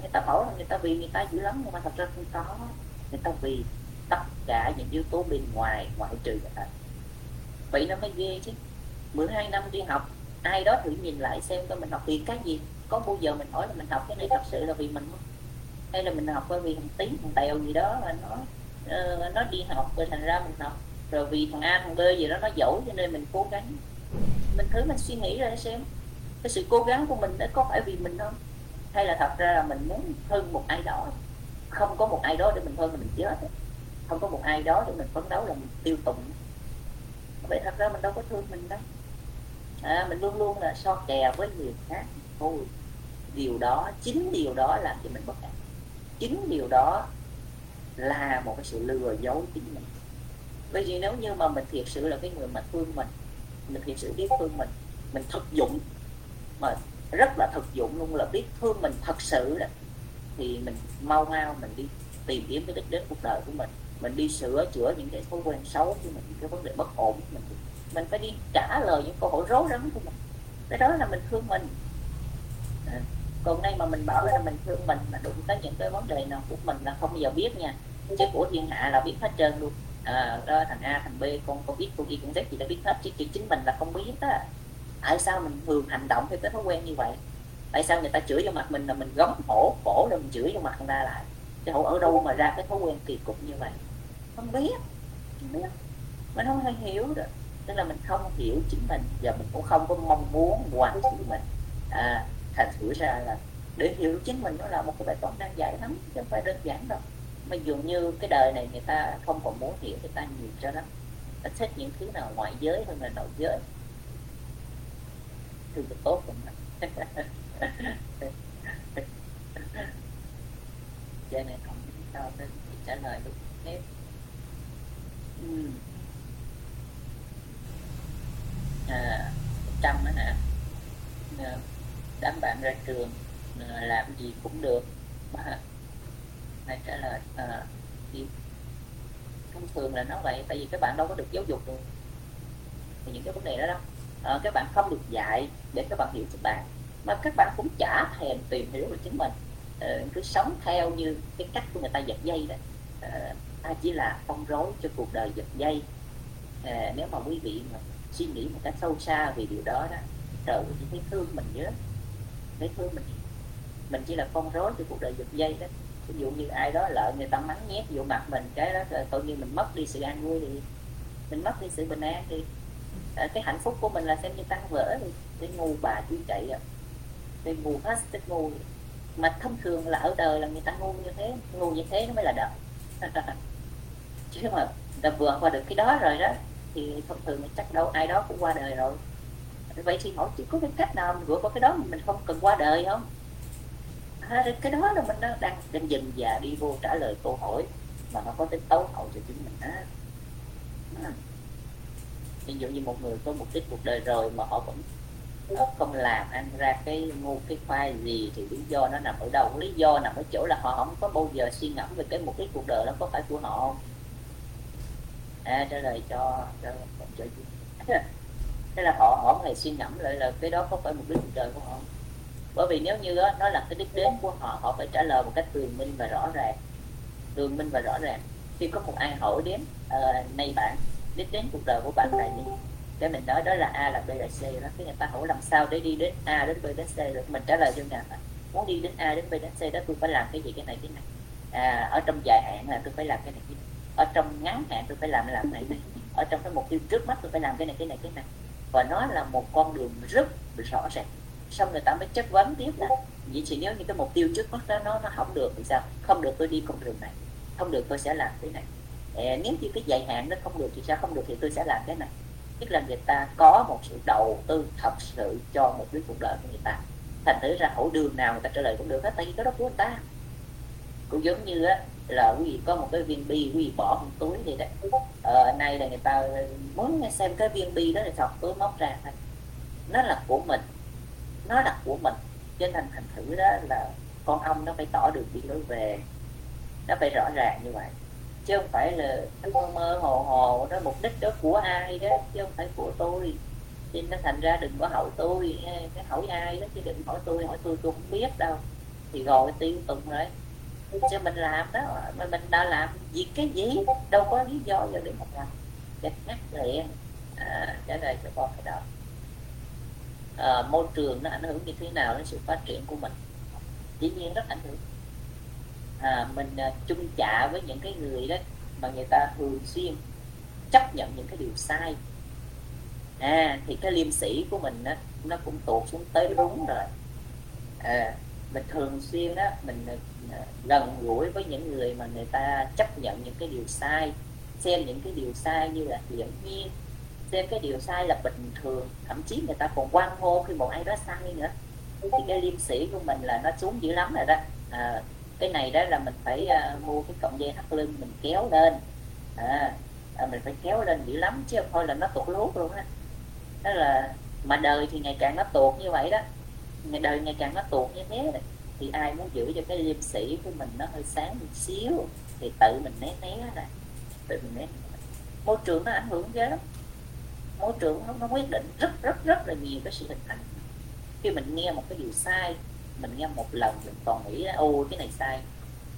người ta bảo là người ta vì người ta dữ lắm nhưng mà thật ra không có. Người ta vì tất cả những yếu tố bên ngoài ngoại trừ người ta. Vậy nó mới ghê chứ. 12 năm đi học ai đó thử nhìn lại xem coi mình học vì cái gì. Có bao giờ mình hỏi là mình học cái này thật sự là vì mình không? Hay là mình học bởi vì thằng tí thằng tèo gì đó mà nó uh, nó đi học rồi thành ra mình học. Rồi vì thằng a thằng b gì đó nó giỏi cho nên mình cố gắng. Mình thử mình suy nghĩ ra xem cái sự cố gắng của mình đã có phải vì mình không? Hay là thật ra là mình muốn hơn một ai đó. Không có một ai đó để mình hơn mình chết không có một ai đó để mình phấn đấu là mình tiêu tụng. Vậy thật ra mình đâu có thương mình đâu. À, mình luôn luôn là so kè với người khác thôi. Điều đó chính điều đó làm cho mình bất an. Chính điều đó là một cái sự lừa dối chính mình. Bởi vì nếu như mà mình thiệt sự là cái người mà thương mình mình thiệt sự biết thương mình mình thực dụng mà rất là thực dụng luôn là biết thương mình thật sự đó. Thì mình mau mau mình đi tìm kiếm cái đích đến cuộc đời của mình. Mình đi sửa chữa những cái thói quen xấu của mình những cái vấn đề bất ổn của mình mình phải đi trả lời những câu hỏi rối rắm của mình. Cái đó là mình thương mình. À. còn đây mà mình bảo là mình thương mình mà đụng tới những cái vấn đề nào của mình là không bao giờ biết nha. Chứ của thiên hạ là biết hết trơn luôn. À, đó thằng A thằng B con con biết con Y con Z gì đã biết hết. Chứ chính mình là không biết á tại sao mình thường hành động theo cái thói quen như vậy? Tại sao người ta chửi vô mặt mình là mình gấm hổ cổ rồi mình chửi vô mặt người ta lại? Chứ hổ ở đâu mà ra cái thói quen kỳ cục như vậy? Không biết không biết. Mình không hay hiểu được. Tức là mình không hiểu chính mình. Và mình cũng không có mong muốn hoàn thiện mình. À, thành thử ra là để hiểu chính mình nó là một cái bài toán đang giải lắm chứ không phải đơn giản đâu. Mà dường như cái đời này người ta không còn muốn hiểu người ta nhiều cho lắm. Ta thích những thứ nào ngoại giới hơn là nội giới thứ tốt của mình cho nên không sao nên trả lời đúng hết ừ. à, trăm đó nè à, đám bạn ra trường à, làm gì cũng được. Mà này trả lời à, thì thông thường là nó vậy tại vì các bạn đâu có được giáo dục được. Thì những cái vấn đề đó đâu à, các bạn không được dạy để các bạn hiểu các bạn. Mà các bạn cũng chả thèm tìm hiểu về chính mình. À, cứ sống theo như cái cách của người ta giật dây đấy à, ờ, ta chỉ là phong rối cho cuộc đời giật dây. À, nếu mà quý vị mà suy nghĩ một cách sâu xa về điều đó đó trời chỉ thấy thương mình nhớ. Thấy thương mình. Mình chỉ là con rối cho cuộc đời giật dây đó. Ví dụ như ai đó lợi người ta mắng nhét vô mặt mình cái đó là tự nhiên mình mất đi sự an vui thì mình mất đi sự bình an thì Ờ, cái hạnh phúc của mình là xem như tan vỡ thì cái ngu bà chú chạy à cái ngu hết cái ngu mà thông thường là ở đời là người ta ngu như thế ngu như thế nó mới là đời chứ mà đã vượt qua được cái đó rồi đó thì thông thường chắc đâu ai đó cũng qua đời rồi. Vậy thì hỏi chỉ có cái cách nào mình vượt qua cái đó mình không cần qua đời không? À, cái đó là mình đang đang dần già đi vô trả lời câu hỏi mà nó có tính tấu hậu cho chính mình á ví dụ như một người có mục đích cuộc đời rồi mà họ vẫn không làm ăn ra cái ngu cái khoai gì thì lý do nó nằm ở đâu? Lý do nằm ở chỗ là họ không có bao giờ suy ngẫm về cái mục đích cuộc đời đó có phải của họ không? À, trả lời cho cho cho thế là họ họ phải suy ngẫm lại là cái đó có phải mục đích cuộc đời của họ bởi vì nếu như đó, nó là cái đích đến của họ họ phải trả lời một cách tường minh và rõ ràng. Tường minh và rõ ràng. Khi có một ai hỏi đến ờ, uh, nay bạn đích đến cuộc đời của bạn là gì để mình nói đó là a là b là c đó. Cái người ta hỏi làm sao để đi đến a đến b đến c rồi mình trả lời như nào muốn đi đến a đến b đến c đó tôi phải làm cái gì cái này cái này. À, ở trong dài hạn là tôi phải làm cái này cái này. Ở trong ngắn hạn tôi phải làm làm này này. Ở trong cái mục tiêu trước mắt tôi phải làm cái này cái này cái này. Và nó là một con đường rất rõ ràng. Xong người ta mới chất vấn tiếp là vậy thì nếu như cái mục tiêu trước mắt đó nó nó không được thì sao? Không được tôi đi con đường này. Không được tôi sẽ làm cái này à, nếu như cái dài hạn nó không được thì sao không được thì tôi sẽ làm cái này. Tức là người ta có một sự đầu tư thật sự cho một cái cuộc đời của người ta. Thành thử ra hỏi đường nào người ta trả lời cũng được hết tại vì cái đó của người ta. Cũng giống như á, là quý vị có một cái viên bi quý vị bỏ một túi thì đấy. Ờ, nay là người ta muốn xem cái viên bi đó thì thọc túi móc ra thôi. Nó là của mình. Nó là của mình. Cho nên thành thử đó là con ong nó phải tỏ được đi lối về. Nó phải rõ ràng như vậy chứ không phải là cứ mơ mơ hồ hồ đó mục đích đó của ai đó chứ không phải của tôi. Nên nó thành ra đừng có hỏi tôi cái hỏi ai đó chứ đừng hỏi tôi hỏi tôi tôi không biết đâu. Thì gọi tiêu tùng rồi cho mình làm đó mà mình đã làm việc cái gì? Đâu có lý do cho để mà làm. Chặt ngắt liền à, trả lời cho con cái đó. À, môi trường nó ảnh hưởng như thế nào đến sự phát triển của mình? Dĩ nhiên rất ảnh hưởng à, mình à, chung chạ với những cái người đó mà người ta thường xuyên chấp nhận những cái điều sai. À thì cái liêm sĩ của mình á nó cũng tụt xuống tới đúng rồi. À, mình thường xuyên á mình à, gần gũi với những người mà người ta chấp nhận những cái điều sai xem những cái điều sai như là hiển nhiên xem cái điều sai là bình thường thậm chí người ta còn quan hô khi một ai đó sai nữa. Thì cái liêm sĩ của mình là nó xuống dữ lắm rồi đó. À, cái này đó là mình phải uh, mua cái cọng dây thắt lưng mình kéo lên. À, à, mình phải kéo lên dữ lắm chứ không thôi là nó tụt lút luôn á. Đó. đó là mà đời thì ngày càng nó tuột như vậy đó. Ngày đời ngày càng nó tuột như thế này. thì ai muốn giữ cho cái liêm sĩ của mình nó hơi sáng một xíu thì tự mình né né này tự mình né môi trường nó ảnh hưởng ghê lắm. Môi trường nó, nó quyết định rất rất rất là nhiều cái sự hình thành. Khi mình nghe một cái điều sai mình nghe một lần mình còn nghĩ ô, cái này sai.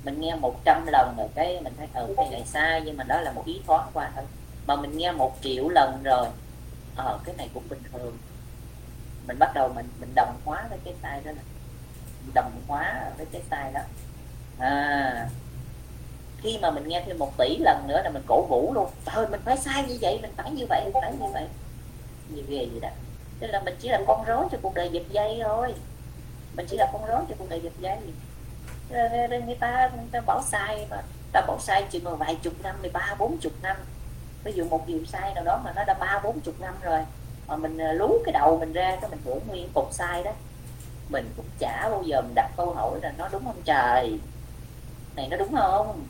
Mình nghe một trăm lần rồi cái mình thấy ừ cái này sai. Nhưng mà đó là một ý thoáng qua thôi. Mà mình nghe một triệu lần rồi ờ cái này cũng bình thường. Mình bắt đầu mình mình đồng hóa với cái sai đó là đồng hóa với cái sai đó. À khi mà mình nghe thêm một tỷ lần nữa là mình cổ vũ luôn. Thôi mình phải sai như vậy, mình phải như vậy mình phải như vậy. Như ghê gì đó. Tức là mình chỉ là con rối cho cuộc đời giật dây thôi mình chỉ là con rối cho cuộc đời giật dây rồi người ta người ta bỏ sai mà ta bỏ sai chỉ mà vài chục năm thì ba, bốn chục năm. Ví dụ một điều sai nào đó mà nó đã ba, bốn chục năm rồi, mà mình à, lú cái đầu mình ra, cái mình hưởng nguyên cục sai đó. Mình cũng chả bao giờ mình đặt câu hỏi là nó đúng không trời? Này, nó đúng không?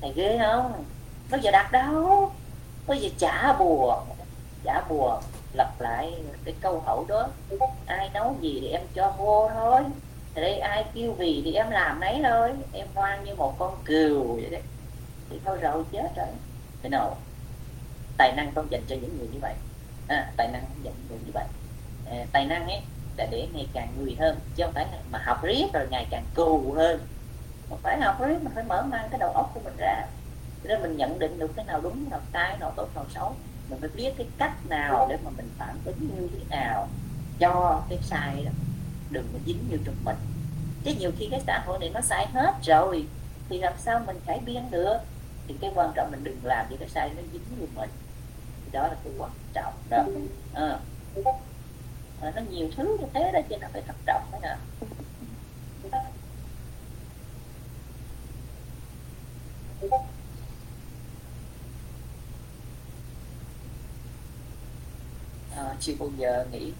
Này, ghê không? Nó giờ đặt đâu? Bây giờ chả buồn chả buồn lặp lại cái câu hỏi đó. Ai nấu gì thì em cho vô thôi. Thì đây ai kêu vì thì em làm nấy thôi. Em ngoan như một con cừu vậy đấy. Thì thôi rồi chết rồi. Thế nào? Tài năng không dành cho những người như vậy. À, tài năng không dành cho người như vậy. À, tài năng ấy là để ngày càng người hơn. Chứ không phải mà học riết rồi ngày càng cù hơn. Mà phải học riết mình phải mở mang cái đầu óc của mình ra. Nên mình nhận định được cái nào đúng nào sai nào tốt nào xấu mình phải biết cái cách nào để mà mình phản ứng như thế nào cho cái sai đó. Đừng có dính như trong mình. Chứ nhiều khi cái xã hội này nó sai hết rồi thì làm sao mình cải biến được? Thì cái quan trọng mình đừng làm những cái sai nó dính như mình. Thì đó là cái quan trọng đó. À. À, nó nhiều thứ như thế đó cho nên phải thận trọng đấy nè. à, chưa bao giờ nghĩ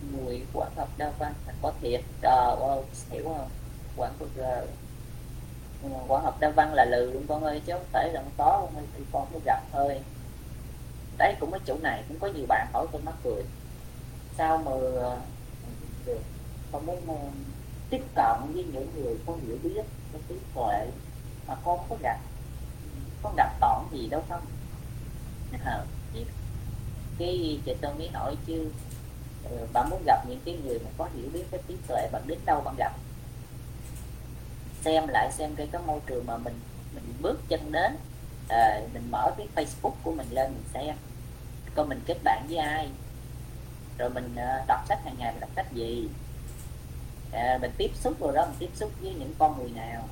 người quả học đa văn có thiệt. Trời wow, hiểu không? Quả là ờ, ừ, quả học đa văn là lừ luôn con ơi chứ không phải là không có con ơi thì con mới gặp thôi. Đấy cũng ở chỗ này cũng có nhiều bạn hỏi tôi mắc cười. Sao mà ờ, con muốn tiếp cận với những người có hiểu biết có trí tuệ mà con có gặp có gặp tỏn gì đâu không? À, cái chị tôi mới hỏi chứ ừ, bạn muốn gặp những cái người mà có hiểu biết cái trí tuệ bạn đến đâu bạn gặp? Xem lại xem cái cái môi trường mà mình mình bước chân đến à, mình mở cái Facebook của mình lên mình xem coi mình kết bạn với ai rồi mình ờ, đọc sách hàng ngày mình đọc sách gì à, mình tiếp xúc rồi đó mình tiếp xúc với những con người nào.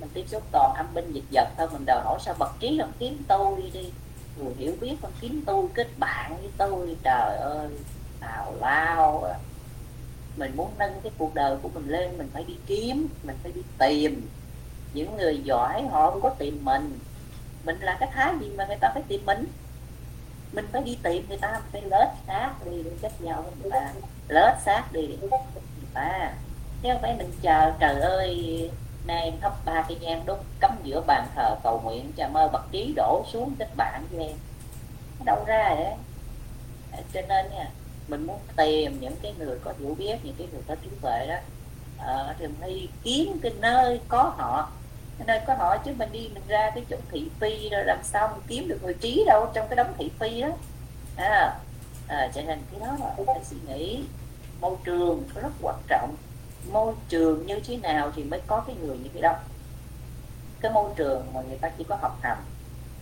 Mình tiếp xúc toàn âm binh dịch vật thôi mình đòi hỏi sao bậc trí không kiếm tôi đi người hiểu biết con kiếm tôi kết bạn với tôi, trời ơi, tào lao à. mình muốn nâng cái cuộc đời của mình lên, mình phải đi kiếm, mình phải đi tìm. Những người giỏi, họ không có tìm mình. Mình là cái thái gì mà người ta phải tìm mình? Mình phải đi tìm người ta phải lết xác đi để kết nhau người ta. Lết xác đi để người ta. Chứ không phải mình chờ, trời ơi nay thắp ba cái nhang đúc cắm giữa bàn thờ cầu nguyện cho mơ bậc trí đổ xuống kết bạn với em. Đâu ra vậy? À, cho nên nha mình muốn tìm những cái người có hiểu biết những cái người có trí tuệ đó. À, thì mình đi kiếm cái nơi có họ. Cái nơi có họ chứ mình đi mình ra cái chỗ thị phi rồi làm sao mình kiếm được người trí đâu trong cái đống thị phi đó. À, à, cho nên cái đó là phải suy nghĩ. Môi trường rất quan trọng môi trường như thế nào thì mới có cái người như thế đó. Cái môi trường mà người ta chỉ có học hành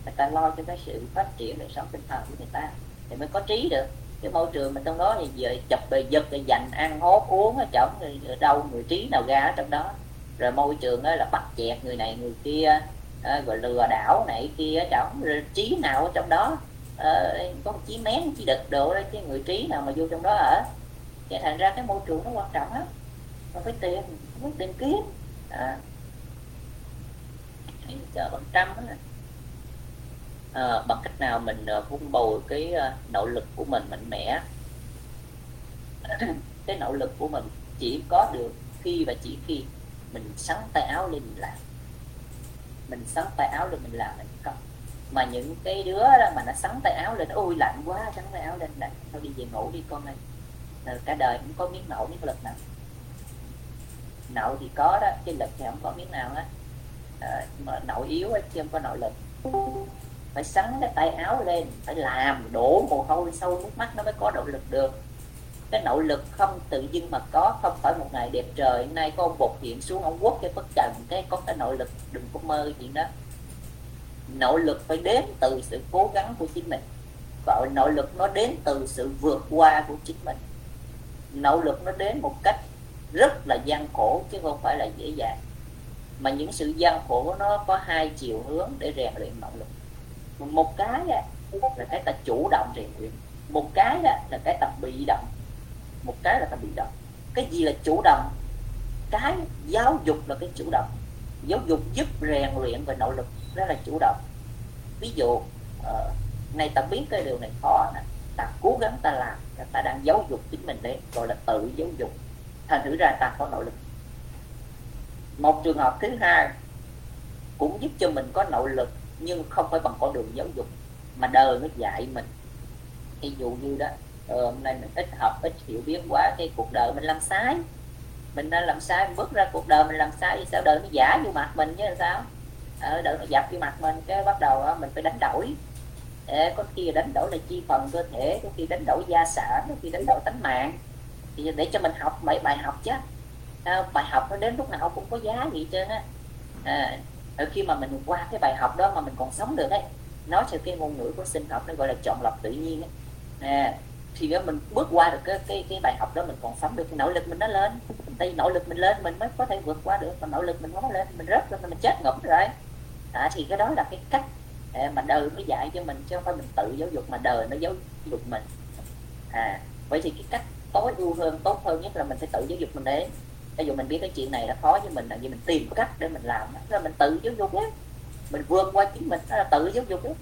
người ta lo cho cái sự phát triển đời sống tinh thần của người ta thì mới có trí được. Cái môi trường mình trong đó thì giờ chập bề giật rồi dành ăn hốt uống ở chỗ ở đâu người trí nào ra ở trong đó. Rồi môi trường đó là bắt chẹt người này người kia à, rồi lừa đảo này kia ở trong rồi trí nào ở trong đó. À, có một chí mén chí đực đồ đó chứ người trí nào mà vô trong đó ở. Thì thành ra cái môi trường nó quan trọng lắm mà phải tìm biết tìm kiếm. À. chờ bằng trăm đó à, bằng cách nào mình uh, vun bồi cái uh, nội lực của mình mạnh mẽ? Cái nội lực của mình chỉ có được khi và chỉ khi mình sắn tay áo lên mình làm. Mình sắn tay áo lên mình làm mình không mà những cái đứa đó mà nó sắn tay áo lên ôi lạnh quá sắn tay áo lên lạnh thôi đi về ngủ đi con ơi. Rồi cả đời cũng có miếng nổ miếng lực nào nội thì có đó chứ lực thì không có miếng nào hết. À, mà nội yếu chứ không có nội lực phải sắn cái tay áo lên phải làm đổ mồ hôi sâu nước mắt nó mới có động lực được. Cái nội lực không tự dưng mà có không phải một ngày đẹp trời hôm nay có ông bột hiện xuống ông quốc cái bất trần cái có cái nội lực đừng có mơ chuyện đó. Nội lực phải đến từ sự cố gắng của chính mình. Và nội lực nó đến từ sự vượt qua của chính mình. Nội lực nó đến một cách rất là gian khổ chứ không phải là dễ dàng. Mà những sự gian khổ nó có hai chiều hướng để rèn luyện nội lực. Một cái là cái ta chủ động rèn luyện. Một cái là cái ta bị động. Một cái là ta bị động. Cái gì là chủ động? Cái giáo dục là cái chủ động. Giáo dục giúp rèn luyện về nội lực đó là chủ động. Ví dụ ờ, uh, này ta biết cái điều này khó nè. Ta cố gắng ta làm ta đang giáo dục chính mình đấy gọi là tự giáo dục thành thử ra ta có nội lực. Một trường hợp thứ hai cũng giúp cho mình có nội lực nhưng không phải bằng con đường giáo dục, mà đời nó dạy mình. Ví dụ như đó ờ, hôm nay mình ít học, ít hiểu biết quá, cái cuộc đời mình làm sai. Mình đã làm sai mình bước ra cuộc đời mình làm sai thì sao? Đời nó giả vô mặt mình chứ sao? Ở đời nó dập vô mặt mình, cái bắt đầu mình phải đánh đổi. Để có khi đánh đổi là chi phần cơ thể, có khi đánh đổi gia sản, có khi đánh đổi tánh mạng thì để cho mình học mấy bài học chứ. À, bài học nó đến lúc nào cũng có giá gì trơn á. À, khi mà mình qua cái bài học đó mà mình còn sống được ấy nói theo cái ngôn ngữ của sinh học nó gọi là chọn lọc tự nhiên ấy. À, thì nếu mình bước qua được cái cái, cái bài học đó mình còn sống được thì nội lực mình nó lên. Tại nội lực mình lên mình mới có thể vượt qua được mà nội lực mình không lên mình rớt rồi mình chết ngủm rồi. À, thì cái đó là cái cách mà đời nó dạy cho mình chứ không phải mình tự giáo dục mà đời nó giáo dục mình. À vậy thì cái cách tối ưu hơn tốt hơn nhất là mình phải tự giáo dục mình đấy. Ví dụ mình biết cái chuyện này nó khó với mình là vì mình tìm cách để mình làm là mình tự giáo dục ấy mình vượt qua chính mình đó là tự giáo dục ấy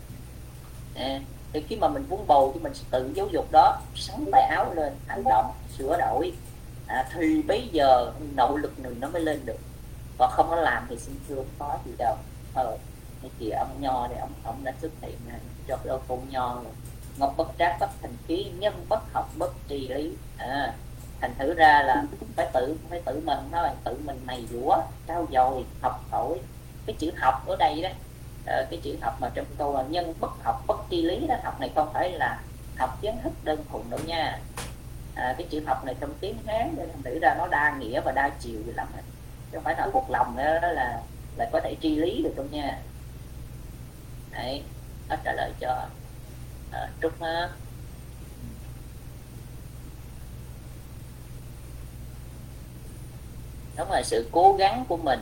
à, thì khi mà mình vun bầu thì mình sẽ tự giáo dục đó. Sắn tay áo lên hành động sửa đổi. À, thì bây giờ nỗ lực người nó mới lên được. Và không có làm thì xin thưa có gì đâu. Ờ thì ông nho thì ông ông đã xuất hiện cho cái câu nho rồi ngọc bất trác bất thành trí nhân bất học bất trì lý. À, thành thử ra là phải tự phải tự mình thôi tự mình mày dũa trao dồi học hỏi. Cái chữ học ở đây đó à, cái chữ học mà trong câu là nhân bất học bất tri lý đó học này không phải là học kiến thức đơn thuần đâu nha. À, cái chữ học này trong tiếng hán để thành thử ra nó đa nghĩa và đa chiều lắm chứ không phải là một lòng nữa đó là là có thể tri lý được đâu nha. Đấy nó trả lời cho à, trúc ha đó là sự cố gắng của mình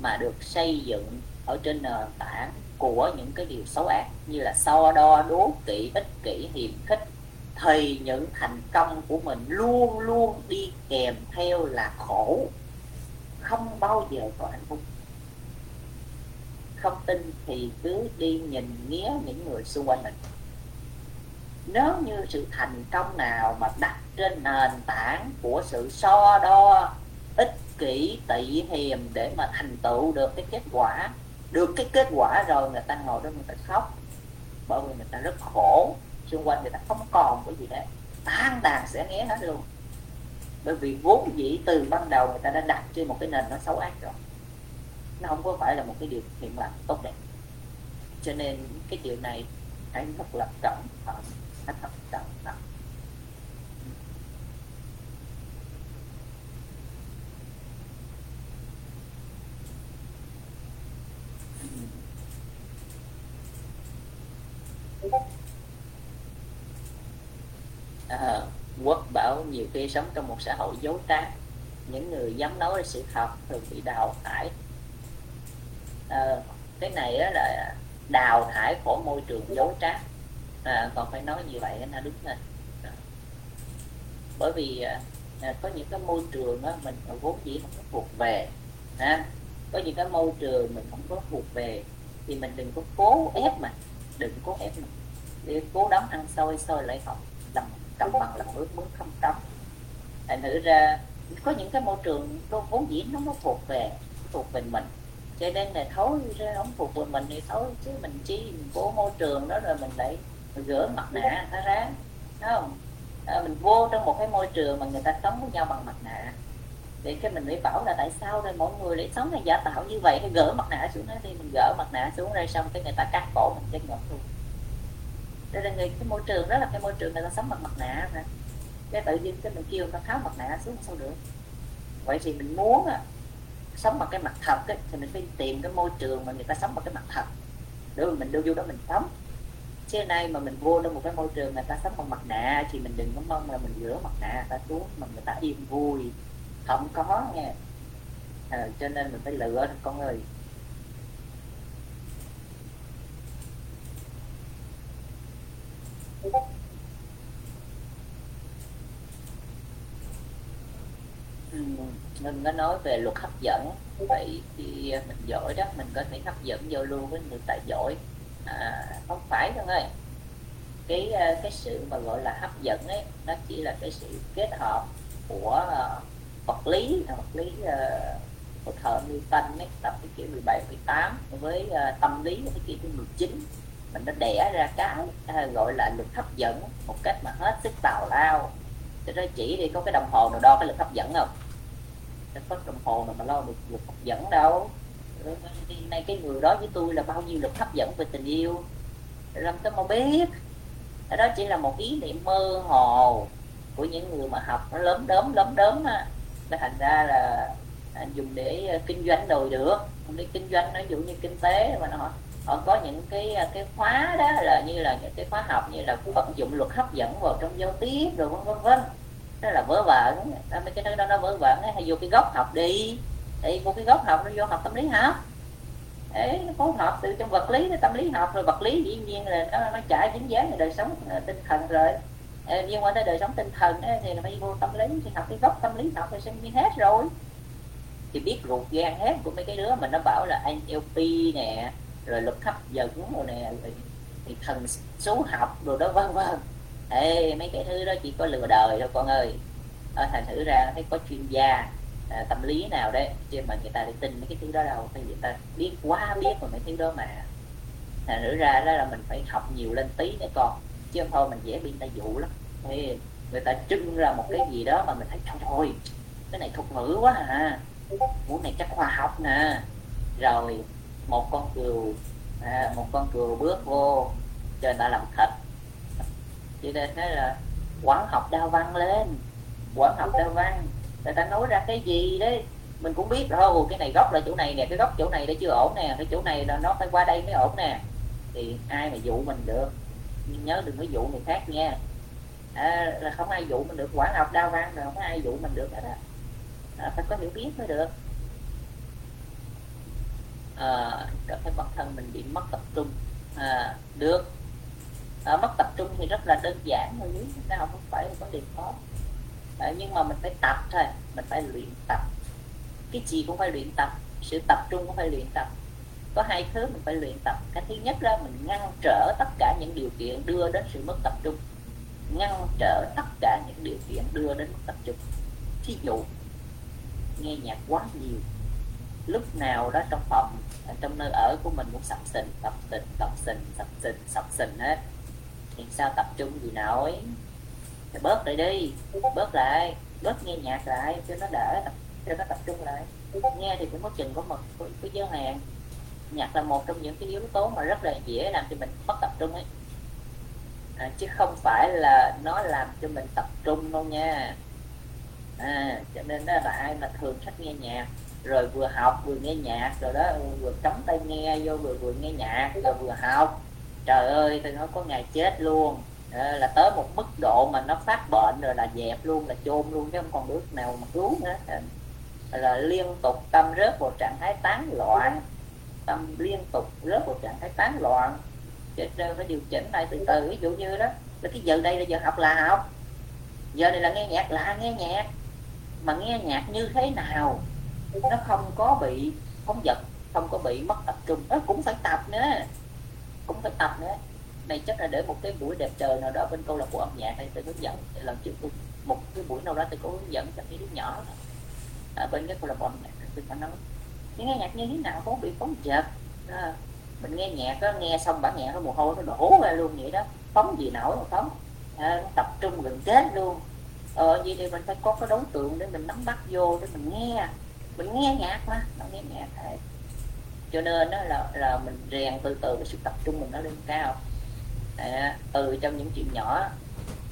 mà được xây dựng ở trên nền tảng của những cái điều xấu ác như là so đo đố kỵ ích kỷ hiềm khích. Thì những thành công của mình luôn luôn đi kèm theo là khổ. Không bao giờ có hạnh phúc. Không tin thì cứ đi nhìn nghía những người xung quanh mình nếu như sự thành công nào mà đặt trên nền tảng của sự so đo, ích kỷ, tị hiềm để mà thành tựu được cái kết quả, được cái kết quả rồi người ta ngồi đó người ta khóc. Bởi vì người ta rất khổ, xung quanh người ta không còn cái gì hết. Tan đàn sẽ nghe hết luôn. Bởi vì vốn dĩ từ ban đầu người ta đã đặt trên một cái nền nó xấu ác rồi. Nó không có phải là một cái điều thiện lành tốt đẹp. Cho nên cái điều này hãy rất là cẩn thận hãy thật cẩn thận à, ờ, quốc bảo nhiều khi sống trong một xã hội dối trá. Những người dám nói sự thật thường bị đào thải. À, cái này là đào thải khỏi môi trường dối trá à, còn phải nói như vậy nó đúng rồi. Bởi vì à, à, có những cái môi trường đó, mình vốn dĩ không có thuộc về ha, có những cái môi trường mình không có thuộc về thì mình đừng có cố ép mà đừng cố ép mà. Để cố đóng ăn sôi sôi lại học làm cấm bằng làm ước muốn không trống thành thử ra có những cái môi trường nó vốn dĩ nó có thuộc về thuộc về mình. Cho nên là thối ra không thuộc về mình thì thối chứ mình chi mình vô môi trường đó rồi mình lại gỡ mặt nạ ta ra Đúng không? À, mình vô trong một cái môi trường mà người ta sống với nhau bằng mặt nạ. Để cái mình mới bảo là tại sao đây mọi người lại sống hay giả tạo như vậy? Hay gỡ mặt nạ xuống đó đi mình gỡ mặt nạ xuống đây xong cái người ta cắt cổ mình chân ngọt luôn. Đây là người cái môi trường đó là cái môi trường người ta sống bằng mặt nạ mà. Cái tự nhiên cái mình kêu người ta tháo mặt nạ xuống sao được? Vậy thì mình muốn à, sống bằng cái mặt thật ấy, thì mình phải tìm cái môi trường mà người ta sống bằng cái mặt thật. Để mình đưa vô đó mình sống chứ nay mà mình vô trong một cái môi trường người ta sống bằng mặt nạ thì mình đừng có mong là mình rửa mặt nạ ta xuống mà người ta yên vui. Không có nghe à, cho nên mình phải lựa con người. mình có nói về luật hấp dẫn. Vậy thì mình giỏi đó mình có thể hấp dẫn giao lưu với người ta giỏi à, không phải đâu ơi. Cái ờ, cái sự mà gọi là hấp dẫn ấy nó chỉ là cái sự kết hợp của uh, vật lý vật lý uh, của thợ Newton ấy tập cái kiểu 17 18 với uh, tâm lý cái kiểu thứ 19 mình đã đẻ ra cái uh, gọi là lực hấp dẫn một cách mà hết sức tào lao. Cho nó chỉ đi có cái đồng hồ nào đo cái lực hấp dẫn không? Có đồng hồ nào mà lo được lực hấp dẫn đâu nay cái người đó với tôi là bao nhiêu lực hấp dẫn về tình yêu. Làm tôi mà biết? Đó chỉ là một ý niệm mơ hồ của những người mà học nó lớn đớm lớn đớm á. Nó thành ra là à, dùng để à, kinh doanh đồ được. Để kinh doanh nó dụ như kinh tế mà nó, họ có những cái à, cái khóa đó là như là những cái khóa học như là vận dụng luật hấp dẫn vào trong giao tiếp rồi vân vân vân. Đó là vớ vẩn. Mấy cái đó nó vớ vẩn hay vô cái góc học đi thì một cái góc học nó vô học tâm lý học để nó phối hợp từ trong vật lý tới tâm lý học rồi vật lý dĩ nhiên là nó nó chả dính dáng về đời sống ờ, tinh thần rồi. Liên quan tới đời sống tinh thần ấy, thì là phải vô tâm lý thì học cái gốc tâm lý học thì xem như hết rồi. Thì biết ruột gan hết của mấy cái đứa mà nó bảo là NLP nè rồi luật hấp dẫn rồi nè rồi thì thần số học rồi đó vân vân. Ê, mấy cái thứ đó chỉ có lừa đời thôi con ơi. Thành thử ra thấy có chuyên gia à, tâm lý nào đấy chứ mà người ta lại tin mấy cái thứ đó đâu. Thì người ta biết quá biết rồi mấy thứ đó mà. À, nữ ra đó là mình phải học nhiều lên tí nữa con. Chứ không thôi mình dễ bị người ta dụ lắm. Thì người ta trưng ra một cái gì đó mà mình thấy thôi cái này thuật ngữ quá à. Muốn này chắc khoa học nè. Rồi một con cừu à, một con cừu bước vô cho người ta làm thịt cho nên thế là quán học đa văn lên. Quán học đa văn người ta nói ra cái gì đấy? Mình cũng biết đâu cái này góc là chỗ này nè cái góc chỗ này đã chưa ổn nè cái chỗ này là nó phải qua đây mới ổn nè. Thì ai mà dụ mình được? Nhưng nhớ đừng có dụ người khác nha. À, là không ai dụ mình được. Quản học đa văn rồi không có ai dụ mình được hết á. À, phải có hiểu biết mới được. À, cảm thấy bản thân mình bị mất tập trung. À, được. À, mất tập trung thì rất là đơn giản thôi chứ nào không phải có vấn đề khó. Đấy, nhưng mà mình phải tập thôi. Mình phải luyện tập. Cái gì cũng phải luyện tập. Sự tập trung cũng phải luyện tập. Có hai thứ mình phải luyện tập. Cái thứ nhất là mình ngăn trở tất cả những điều kiện đưa đến sự mất tập trung. Ngăn trở tất cả những điều kiện đưa đến mất tập trung. Thí dụ nghe nhạc quá nhiều. Lúc nào đó trong phòng trong nơi ở của mình cũng sập sình sập sình sập sình sập sình sập sình hết. Thì sao tập trung gì nổi thì bớt lại đi bớt lại bớt nghe nhạc lại cho nó đỡ cho nó tập trung lại. Nghe thì cũng có chừng có một cái giới hạn. Nhạc là một trong những cái yếu tố mà rất là dễ làm cho mình mất tập trung ấy. À, chứ không phải là nó làm cho mình tập trung đâu nha. À, cho nên đó là ai mà thường thích nghe nhạc rồi vừa học vừa nghe nhạc rồi đó vừa cắm tay nghe vô vừa vừa nghe nhạc rồi vừa học. Trời ơi tôi nói có ngày chết luôn à, là tới một mức độ mà nó phát bệnh rồi là dẹp luôn là chôn luôn chứ không còn bước nào mà cứu nữa. À, là liên tục tâm rớt vào trạng thái tán loạn tâm liên tục rớt vào trạng thái tán loạn. Cho nên phải điều chỉnh lại từ từ ví dụ như đó là cái giờ đây là giờ học là học giờ này là nghe nhạc là nghe nhạc mà nghe nhạc như thế nào nó không có bị phóng dật không có bị mất tập trung. Nó cũng phải tập nữa cũng phải tập nữa này chắc là để một cái buổi đẹp trời nào đó bên câu lạc bộ âm nhạc hay tôi hướng dẫn làm trước tôi một cái buổi nào đó tôi có hướng dẫn cho cái đứa nhỏ ở bên cái câu lạc bộ âm nhạc tôi phải nói nghe nhạc như thế nào cũng bị phóng dật à, mình nghe nhạc đó, nghe xong bản nhạc nó mồ hôi nó đổ ra luôn vậy đó. Phóng gì nổi mà phóng. À, tập trung gần chết luôn. Ờ vậy thì mình phải có cái đối tượng để mình nắm bắt vô để mình nghe. Mình nghe nhạc mà nó nghe nhạc. Thế cho nên đó là là mình rèn từ từ cái sự tập trung mình nó lên cao à, từ trong những chuyện nhỏ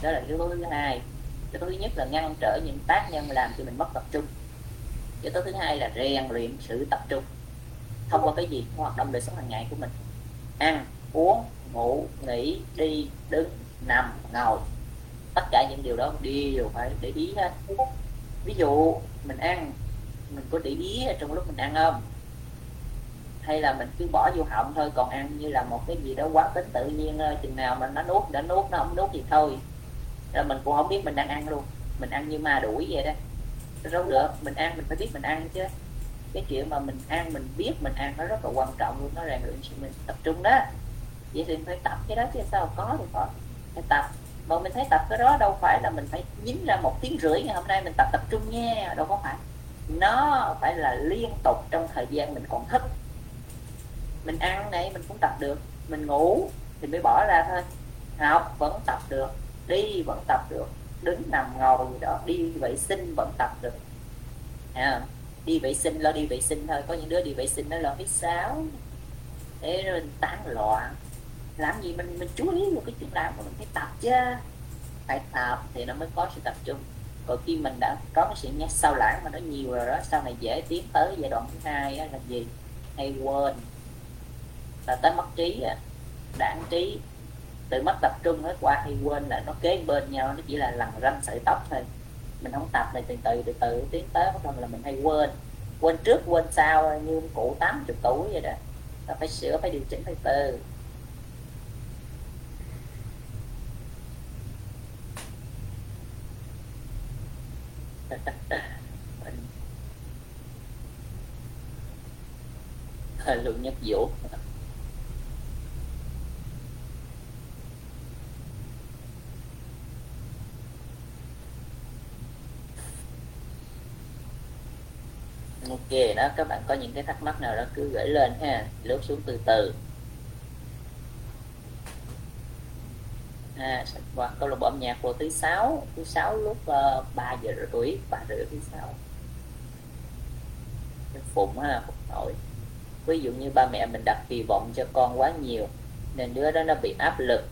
đó là yếu tố thứ hai. Yếu tố thứ nhất là ngăn trở những tác nhân làm cho mình mất tập trung. Yếu tố thứ hai là rèn luyện sự tập trung thông qua cái gì? Hoạt động đời sống hàng ngày của mình. Ăn uống ngủ nghỉ đi đứng nằm ngồi. Tất cả những điều đó đều phải để ý hết. Ví dụ mình ăn mình có để ý trong lúc mình ăn không? Hay là mình cứ bỏ vô họng thôi, còn ăn như là một cái gì đó quá tính tự nhiên ờ, chừng nào mình nó nuốt đã nuốt, nó không nuốt thì thôi. Rồi mình cũng không biết mình đang ăn luôn, mình ăn như ma đuổi vậy đó. Đâu được mình ăn, mình phải biết mình ăn chứ. Cái chuyện mà mình ăn, mình biết mình ăn nó rất là quan trọng luôn, nó rèn luyện sự mình tập trung đó. Vậy thì phải tập cái đó chứ sao có thì có phải tập. Mà mình thấy tập cái đó đâu phải là mình phải dính ra một tiếng rưỡi ngày hôm nay mình tập tập trung nha, đâu có phải. Nó phải là liên tục trong thời gian mình còn thức mình ăn này mình cũng tập được. Mình ngủ thì mới bỏ ra thôi. Học vẫn tập được đi vẫn tập được đứng nằm ngồi gì đó đi vệ sinh vẫn tập được. À, đi vệ sinh lo đi vệ sinh thôi có những đứa đi vệ sinh nó lo biết sáo để rồi tán loạn. Làm gì mình mình chú ý một cái chuyện làm của mình phải tập chứ. Phải tập thì nó mới có sự tập trung. Còn khi mình đã có cái sự nhắc sau lãng mà nó nhiều rồi đó sau này dễ tiến tới giai đoạn thứ hai là gì? Hay quên là tới mất trí đảng trí từ mất tập trung hết qua hay quên là nó kế bên nhau, nó chỉ là lằn ranh sợi tóc thôi. Mình không tập này từ từ từ từ, tiến tới bắt đầu là mình hay quên. Quên trước, quên sau, như cụ 80 tuổi vậy đó. Là phải sửa, phải điều chỉnh, phải từ. Luôn nhất vũ. Ok đó các bạn có những cái thắc mắc nào đó cứ gửi lên ha. Lướt xuống từ từ. À, và câu lạc bộ âm nhạc của thứ sáu. Thứ sáu lúc ờ, uh, 3 giờ rưỡi ba rưỡi thứ sáu. Phụng ha phụng nội ví dụ như ba mẹ mình đặt kỳ vọng cho con quá nhiều nên đứa đó nó bị áp lực.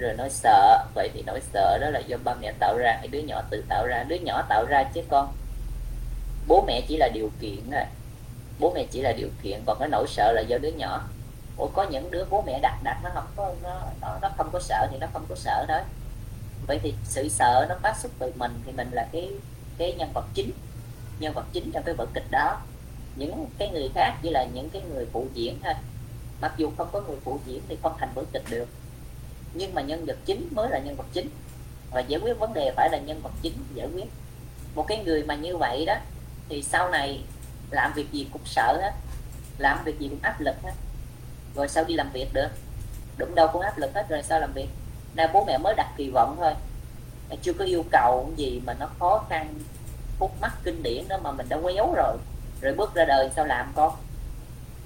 Rồi nó sợ vậy thì nỗi sợ đó là do ba mẹ tạo ra cái đứa nhỏ tự tạo ra. Đứa nhỏ tạo ra chứ con? Bố mẹ chỉ là điều kiện thôi bố mẹ chỉ là điều kiện còn cái nỗi sợ là do đứa nhỏ. Ủa có những đứa bố mẹ đặt đặt nó không có nó, nó, nó không có sợ thì nó không có sợ thôi. Vậy thì sự sợ nó phát xuất từ mình thì mình là cái cái nhân vật chính nhân vật chính trong cái vở kịch đó. Những cái người khác chỉ là những cái người phụ diễn thôi. Mặc dù không có người phụ diễn thì không thành vở kịch được. Nhưng mà nhân vật chính mới là nhân vật chính. Và giải quyết vấn đề phải là nhân vật chính giải quyết. Một cái người mà như vậy đó thì sau này làm việc gì cũng sợ hết làm việc gì cũng áp lực hết. Rồi sao đi làm việc được? Đụng đâu cũng áp lực hết rồi sao làm việc? Nay bố mẹ mới đặt kỳ vọng thôi. Chưa có yêu cầu gì mà nó khó khăn khúc mắt kinh điển đó mà mình đã quéo rồi. Rồi bước ra đời sao làm con?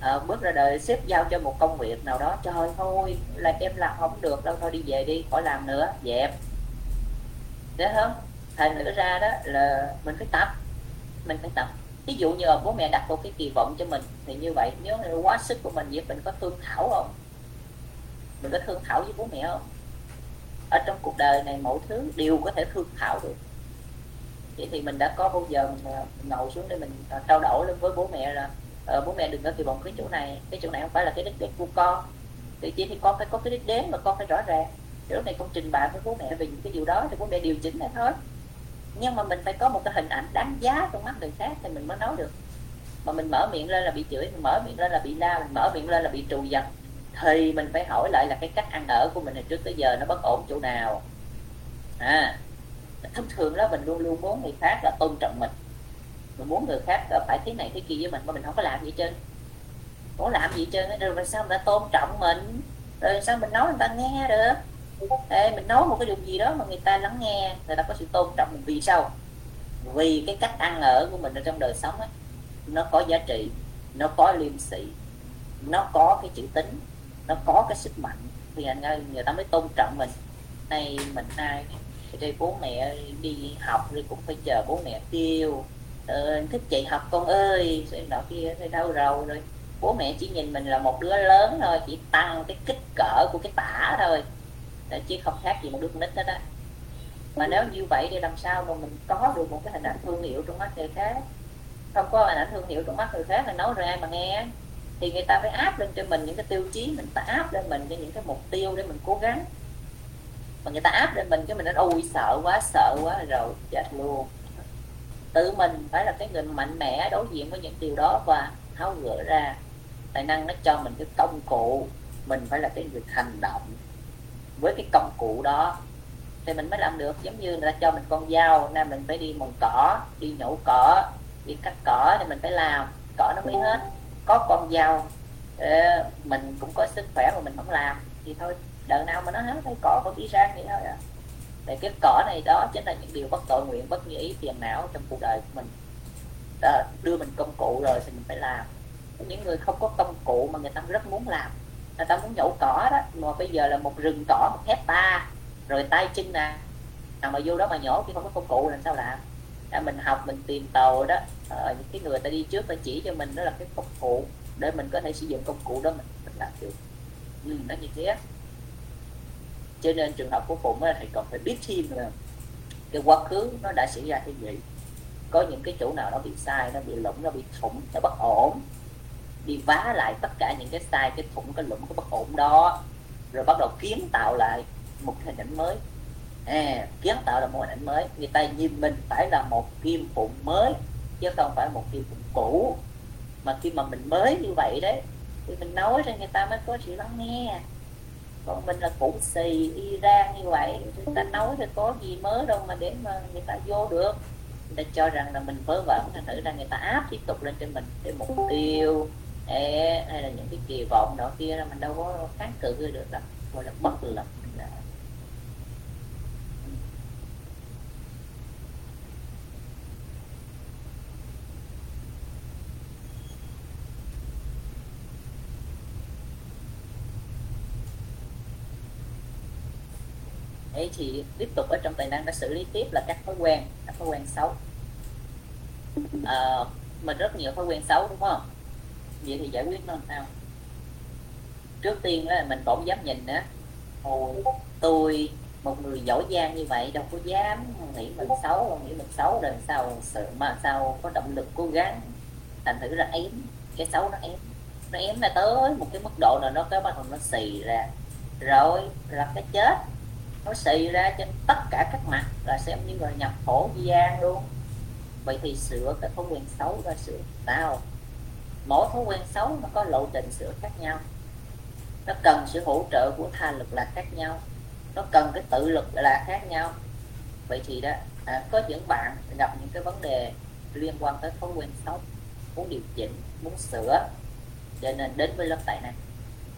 À, bước ra đời xếp giao cho một công việc nào đó trời thôi là em làm không được đâu thôi đi về đi khỏi làm nữa dẹp. Thế không? Thành nữa ra đó là mình phải tập mình phải tập. Ví dụ như là bố mẹ đặt một cái kỳ vọng cho mình thì như vậy nếu quá sức của mình vậy mình có thương thảo không? Mình có thương thảo với bố mẹ không? Ở trong cuộc đời này mọi thứ đều có thể thương thảo được. Vậy thì mình đã có bao giờ mình, à, mình ngồi xuống để mình à, trao đổi lên với bố mẹ là ờ, bố mẹ đừng có kỳ vọng cái chỗ này cái chỗ này không phải là cái đích đến của con. Thì chỉ thì con phải có cái đích đến mà con phải rõ ràng. Thì lúc này con trình bày với bố mẹ về những cái điều đó thì bố mẹ điều chỉnh lại thôi nhưng mà mình phải có một cái hình ảnh đáng giá trong mắt người khác thì mình mới nói được. Mà mình mở miệng lên là bị chửi, mình mở miệng lên là bị la, mình mở miệng lên là bị trù dập. Thì mình phải hỏi lại là cái cách ăn ở của mình từ trước tới giờ nó bất ổn chỗ nào. À thông thường đó mình luôn luôn muốn người khác là tôn trọng mình. Mình muốn người khác là phải thế này thế kia với mình, mà mình không có làm gì trơn. Không có làm gì trơn rồi sao người ta tôn trọng mình? Rồi sao mình nói người ta nghe được? Ê, mình nói một cái điều gì đó mà người ta lắng nghe người ta có sự tôn trọng mình vì sao? Vì cái cách ăn ở của mình ở trong đời sống ấy, nó có giá trị nó có liêm sĩ nó có cái chữ tính nó có cái sức mạnh. Thì anh ơi người ta mới tôn trọng mình. Này mình ai đi bố mẹ đi học thì cũng phải chờ bố mẹ tiêu, ờ, thích dạy học con ơi. Rồi nọ kia thì đau rầu rồi. Bố mẹ chỉ nhìn mình là một đứa lớn thôi chỉ tăng cái kích cỡ của cái tả thôi chứ không khác gì một đứa con nít hết á mà nếu như vậy thì làm sao mà mình có được một cái hình ảnh thương hiệu trong mắt người khác? Không có hình ảnh thương hiệu trong mắt người khác là nói ra mà nghe. Thì người ta phải áp lên cho mình những cái tiêu chí, mình ta áp lên mình cho những cái mục tiêu để mình cố gắng. Mà người ta áp lên mình cái mình nói, ôi, sợ quá sợ quá, rồi chết luôn. Tự mình phải là cái người mạnh mẽ đối diện với những điều đó và tháo gỡ ra. Tài năng nó cho mình cái công cụ, mình phải là cái người hành động với cái công cụ đó thì mình mới làm được. Giống như người ta cho mình con dao nên mình phải đi mùng cỏ đi nhổ cỏ đi cắt cỏ thì mình phải làm. Cỏ nó mới hết. Có con dao ờ, mình cũng có sức khỏe mà mình không làm thì thôi đời nào mà nó hết cái cỏ có tí sang thì thôi à. Để cái cỏ này đó chính là những điều bất tội nguyện bất như ý phiền não trong cuộc đời của mình. Đó, đưa mình công cụ rồi thì mình phải làm. Những người không có công cụ mà người ta rất muốn làm người ta muốn nhổ cỏ đó. Mà bây giờ là một rừng cỏ một hecta rồi tay chân nè. Nào mà vô đó mà nhổ khi không có công cụ làm sao làm? À, mình học mình tìm tàu đó. À, những cái người ta đi trước ta chỉ cho mình đó là cái công cụ để mình có thể sử dụng công cụ đó mình, mình làm được. Ừ, nó như thế cho nên trường hợp của phụng thì còn phải biết thêm là cái quá khứ nó đã xảy ra cái gì. Có những cái chỗ nào nó bị sai nó bị lủng nó bị thủng nó bất ổn đi vá lại tất cả những cái sai cái thủng cái lũng cái bất ổn đó rồi bắt đầu kiến tạo lại một hình ảnh mới. À, kiến tạo là một hình ảnh mới. Người ta nhìn mình phải là một kim phụng mới chứ không phải một kim phụng cũ. Mà khi mà mình mới như vậy đấy thì mình nói cho người ta mới có sự lắng nghe. Còn mình là cũ xì Iran như vậy người ta nói thì có gì mới đâu mà để mà người ta vô được. Người ta cho rằng là mình vớ vẩn thành thử ra người ta áp tiếp tục lên trên mình cái mục tiêu hay là những cái kỳ vọng đó kia là mình đâu có kháng cự được đâu. Gọi là bất lực. Ấy thì tiếp tục ở trong tài năng đã xử lý tiếp là các thói quen các thói quen xấu. À, mình rất nhiều thói quen xấu đúng không? Vậy thì giải quyết nó làm sao? Trước tiên là mình cũng dám nhìn nữa, Ôi, tôi một người giỏi giang như vậy đâu có dám nghĩ mình xấu nghĩ mình xấu rồi sao sợ mà sao có động lực cố gắng thành thử ra ém. Cái xấu nó ém. Nó ém là tới một cái mức độ nào nó cái bắt đầu nó xì ra. Rồi là cái chết. Nó xì ra trên tất cả các mặt là xem như là nhập khổ gian luôn. Vậy thì sửa cái thói quen xấu ra sửa. Sao? Mỗi thói quen xấu nó có lộ trình sửa khác nhau. Nó cần sự hỗ trợ của tha lực là khác nhau. Nó cần cái tự lực là khác nhau. Vậy thì đó à, có những bạn gặp những cái vấn đề liên quan tới thói quen xấu muốn điều chỉnh muốn sửa cho nên đến với lớp tài năng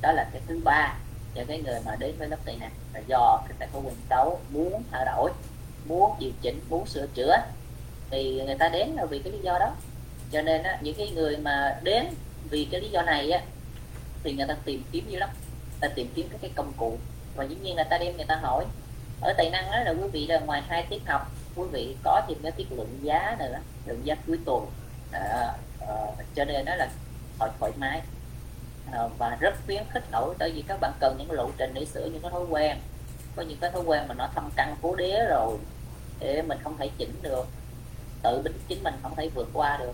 đó là cái thứ ba cho cái người mà đến với lớp tị này là do cái thói quen xấu muốn thay đổi muốn điều chỉnh muốn sửa chữa. Thì người ta đến là vì cái lý do đó cho nên á, những cái người mà đến vì cái lý do này á, thì người ta tìm kiếm dữ lắm. Ta tìm kiếm các cái công cụ. Và dĩ nhiên là ta đem người ta hỏi. Ở tài năng đó là quý vị là ngoài hai tiết học quý vị có thêm cái tiết luận giá nữa luận giá cuối tuần. À, à, cho nên đó là thoải thoải mái. À, và rất khuyến khích nổi tại vì các bạn cần những lộ trình để sửa những cái thói quen. Có những cái thói quen mà nó thâm căn cố đế rồi để mình không thể chỉnh được. Tự chính mình không thể vượt qua được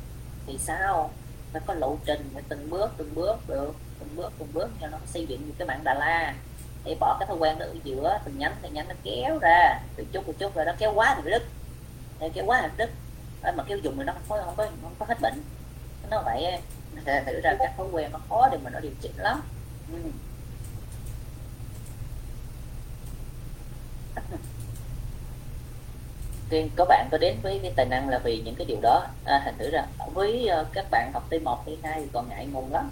thì sao? Phải có lộ trình, phải từng bước từng bước được, từng bước từng bước cho nó xây dựng một cái mạng đà la. Để bỏ cái thói quen đó ở giữa, từng nhánh từng nhánh nó kéo ra. Từ chút một chút rồi nó kéo quá thì đứt. Kéo quá thì đứt. Mà kéo dùng thì nó không có không có không có hết bệnh. Nó vậy thử ra các thói quen nó khó để mà nó điều chỉnh lắm. Ừ. Tiên có bạn có đến với cái tài năng là vì những cái điều đó. À, thành thử ra với uh, các bạn học T1 T2 thì còn ngại ngùng lắm.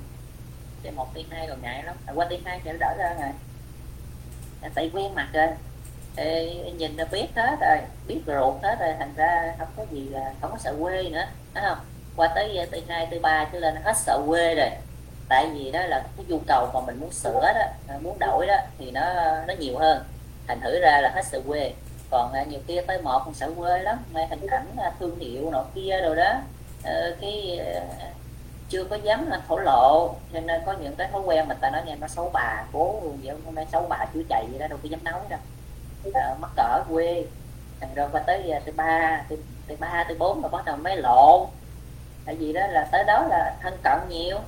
T1 T2 còn ngại lắm. À, qua T2 thì nó đỡ ra rồi. À, tại quen mặt rồi. Ê, nhìn là biết hết rồi biết ruột hết rồi thành ra không có gì là không có sợ quê nữa thấy không? Qua tới ờ, tới hai tới ba trở lên hết sợ quê rồi. Tại vì đó là cái nhu cầu mà mình muốn sửa đó à, muốn đổi đó thì nó nó nhiều hơn. Thành thử ra là hết sợ quê còn à, nhiều kia tới một cũng sợ quê lắm ngay hình ảnh à, thương hiệu nọ kia rồi đó. Ờ, cái à, chưa có dám là thổ lộ cho nên có những cái thói quen mà ta nói nghe nó xấu bà cố vậy hôm nay xấu bà chữa chạy vậy đó đâu có dám nói đâu. À, mắc cỡ quê. Thành rồi qua tới từ ba từ ba từ bốn là bắt đầu mới lộ, tại vì đó là tới đó là thân cận nhiều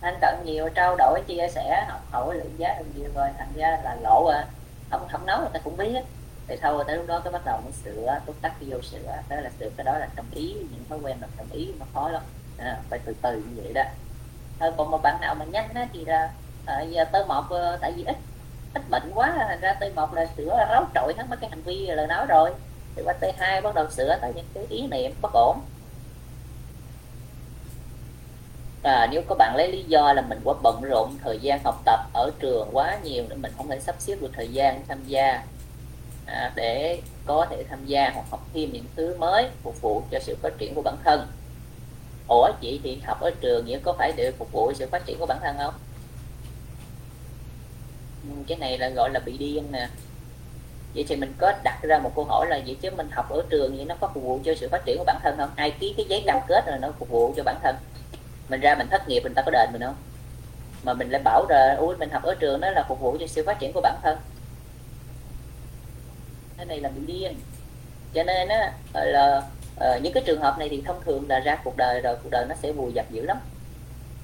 thân cận nhiều trao đổi chia sẻ học hỏi lượng giá được nhiều rồi thành ra là lộ à. Không không nói người ta cũng biết thì sau tới lúc đó cái bắt đầu mới sửa túc tắc vô sửa. Đó là sửa cái đó là tâm ý những thói quen là tâm ý nó khó lắm. À, phải từ từ như vậy đó. Thôi còn một bạn nào mà nhanh á, thì là à, giờ tới một ờ, tại vì ít ít bệnh quá thành ra tới một là sửa ráo trội hết mấy cái hành vi lời nói rồi. Thì qua tới hai bắt đầu sửa tới những cái ý niệm bất ổn. À, nếu các bạn lấy lý do là mình quá bận rộn thời gian học tập ở trường quá nhiều để mình không thể sắp xếp được thời gian tham gia à, để có thể tham gia hoặc học thêm những thứ mới phục vụ cho sự phát triển của bản thân. Ủa chị thì học ở trường nghĩa có phải để phục vụ sự phát triển của bản thân không? Ừ, cái này là gọi là bị điên nè. Vậy thì mình có đặt ra một câu hỏi là vậy chứ mình học ở trường vậy nó có phục vụ cho sự phát triển của bản thân không? Ai ký cái giấy cam kết rồi nó phục vụ cho bản thân? Mình ra mình thất nghiệp mình ta có đền mình không mà mình lại bảo là ui mình học ở trường đó là phục vụ cho sự phát triển của bản thân cái này là bị điên. Cho nên á là uh, những cái trường hợp này thì thông thường là ra cuộc đời rồi cuộc đời nó sẽ vùi dập dữ lắm.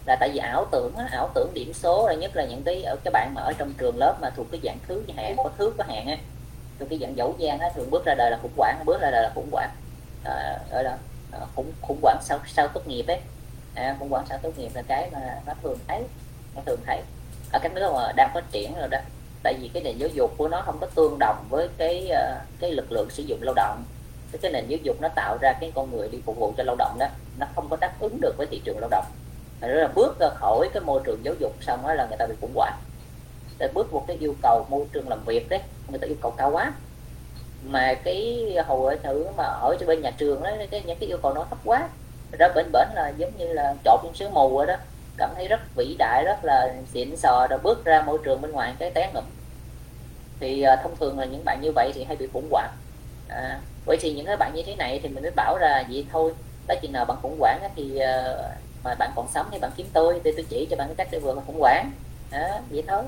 Là tại vì ảo tưởng á, ảo tưởng điểm số là nhất là những cái ờ, ở các bạn mà ở trong trường lớp mà thuộc cái dạng thứ hạn có thứ có hạn á thuộc cái dạng dẫu gian á thường bước ra đời là khủng hoảng bước ra đời là khủng hoảng. À, gọi là khủng khủng hoảng sau sau tốt nghiệp ấy. À, khủng hoảng sau tốt nghiệp là cái mà nó thường thấy nó thường thấy. Ở các nước mà đang phát triển rồi đó tại vì cái nền giáo dục của nó không có tương đồng với cái ờ, cái lực lượng sử dụng lao động. Cái, cái nền giáo dục nó tạo ra cái con người đi phục vụ cho lao động đó nó không có đáp ứng được với thị trường lao động. Rồi là bước ra khỏi cái môi trường giáo dục xong đó là người ta bị khủng hoảng. Để bước một cái yêu cầu môi trường làm việc đấy người ta yêu cầu cao quá. Mà cái hồi thử mà ở cho bên nhà trường đó cái những cái yêu cầu nó thấp quá. Đó bển bển là giống như là trộn trong sứ mù rồi đó. Cảm thấy rất vĩ đại rất là xịn sò rồi bước ra môi trường bên ngoài cái té ngụm thì uh, thông thường là những bạn như vậy thì hay bị khủng hoảng. À, vậy thì những cái bạn như thế này thì mình mới bảo là vậy thôi tới chừng nào bạn khủng hoảng thì uh, mà bạn còn sống thì bạn kiếm tôi để tôi chỉ cho bạn cái cách để vượt khủng hoảng. À, vậy thôi.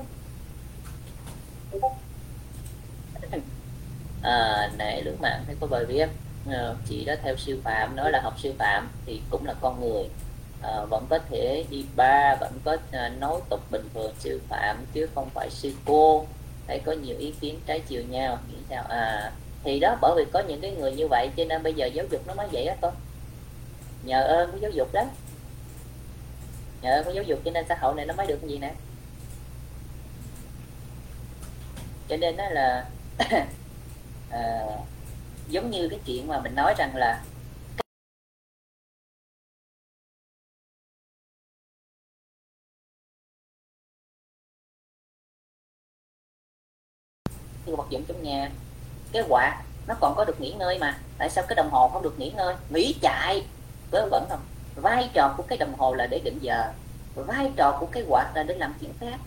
À, này lưỡng mạng thấy có bài viết à, ờ, chị đó theo sư phạm nói là học sư phạm thì cũng là con người. À, vẫn có thể đi ba vẫn có à, nói tục bình thường sư phạm chứ không phải sư cô thấy có nhiều ý kiến trái chiều nhau. Nghĩ sao? À thì đó bởi vì có những cái người như vậy cho nên bây giờ giáo dục nó mới vậy đó con nhờ ơn cái giáo dục đó nhờ ơn cái giáo dục cho nên xã hội này nó mới được cái gì nè? Cho nên đó là à, giống như cái chuyện mà mình nói rằng là như vật dụng trong nhà. Cái quạt nó còn có được nghỉ ngơi mà. Tại sao cái đồng hồ không được nghỉ ngơi? Nghỉ chạy. Vớ vẩn không? Vai trò của cái đồng hồ là để định giờ. Vai trò của cái quạt là để làm chuyện khác.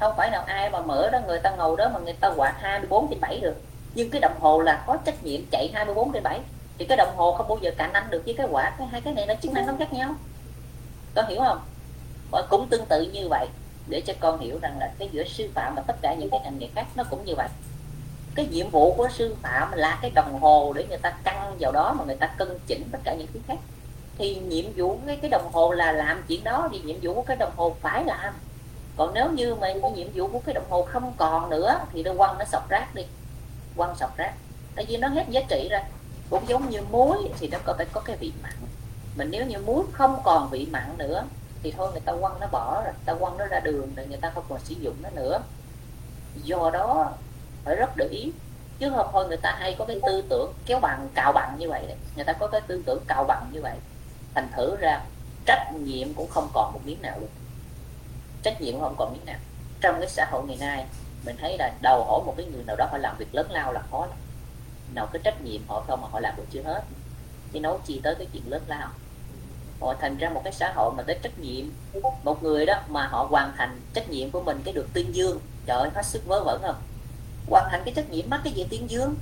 Không phải nào ai mà mở đó, người ta ngồi đó mà người ta quạt 24 trên 7 được. Nhưng cái đồng hồ là có trách nhiệm chạy 24 trên 7 thì cái đồng hồ không bao giờ cạnh anh được với cái quả cái hai cái này nó chức năng nó khác nhau. Có hiểu không? Và cũng tương tự như vậy để cho con hiểu rằng là cái giữa sư phạm và tất cả những cái ngành nghề khác nó cũng như vậy. Cái nhiệm vụ của sư phạm là cái đồng hồ để người ta căng vào đó mà người ta cân chỉnh tất cả những thứ khác. Thì nhiệm vụ cái cái đồng hồ là làm chuyện đó thì nhiệm vụ của cái đồng hồ phải làm. Còn nếu như mà cái nhiệm vụ của cái đồng hồ không còn nữa thì nó quăng nó sọc rác đi. Quăng sọc rác. Tại vì nó hết giá trị ra cũng giống như muối thì nó có phải có cái vị mặn. Mình nếu như muối không còn vị mặn nữa thì thôi người ta quăng nó bỏ rồi ta quăng nó ra đường rồi người ta không còn sử dụng nó nữa. Do đó phải rất để ý. Chứ không thôi người ta hay có cái tư tưởng kéo bằng, cào bằng như vậy đấy. Người ta có cái tư tưởng cào bằng như vậy, thành thử ra trách nhiệm cũng không còn một miếng nào luôn. Trách nhiệm không còn miếng nào. Trong cái xã hội ngày nay, mình thấy là đầu hỏi một cái người nào đó phải làm việc lớn lao là khó lắm. Nào cái trách nhiệm họ không mà họ làm được chưa hết. Thì nói chi tới cái chuyện lớn lao họ thành ra một cái xã hội mà tới trách nhiệm. Một người đó mà họ hoàn thành trách nhiệm của mình cái được tuyên dương. Trời ơi, hết sức vớ vẩn không? Hoàn thành cái trách nhiệm mắc cái gì tuyên dương?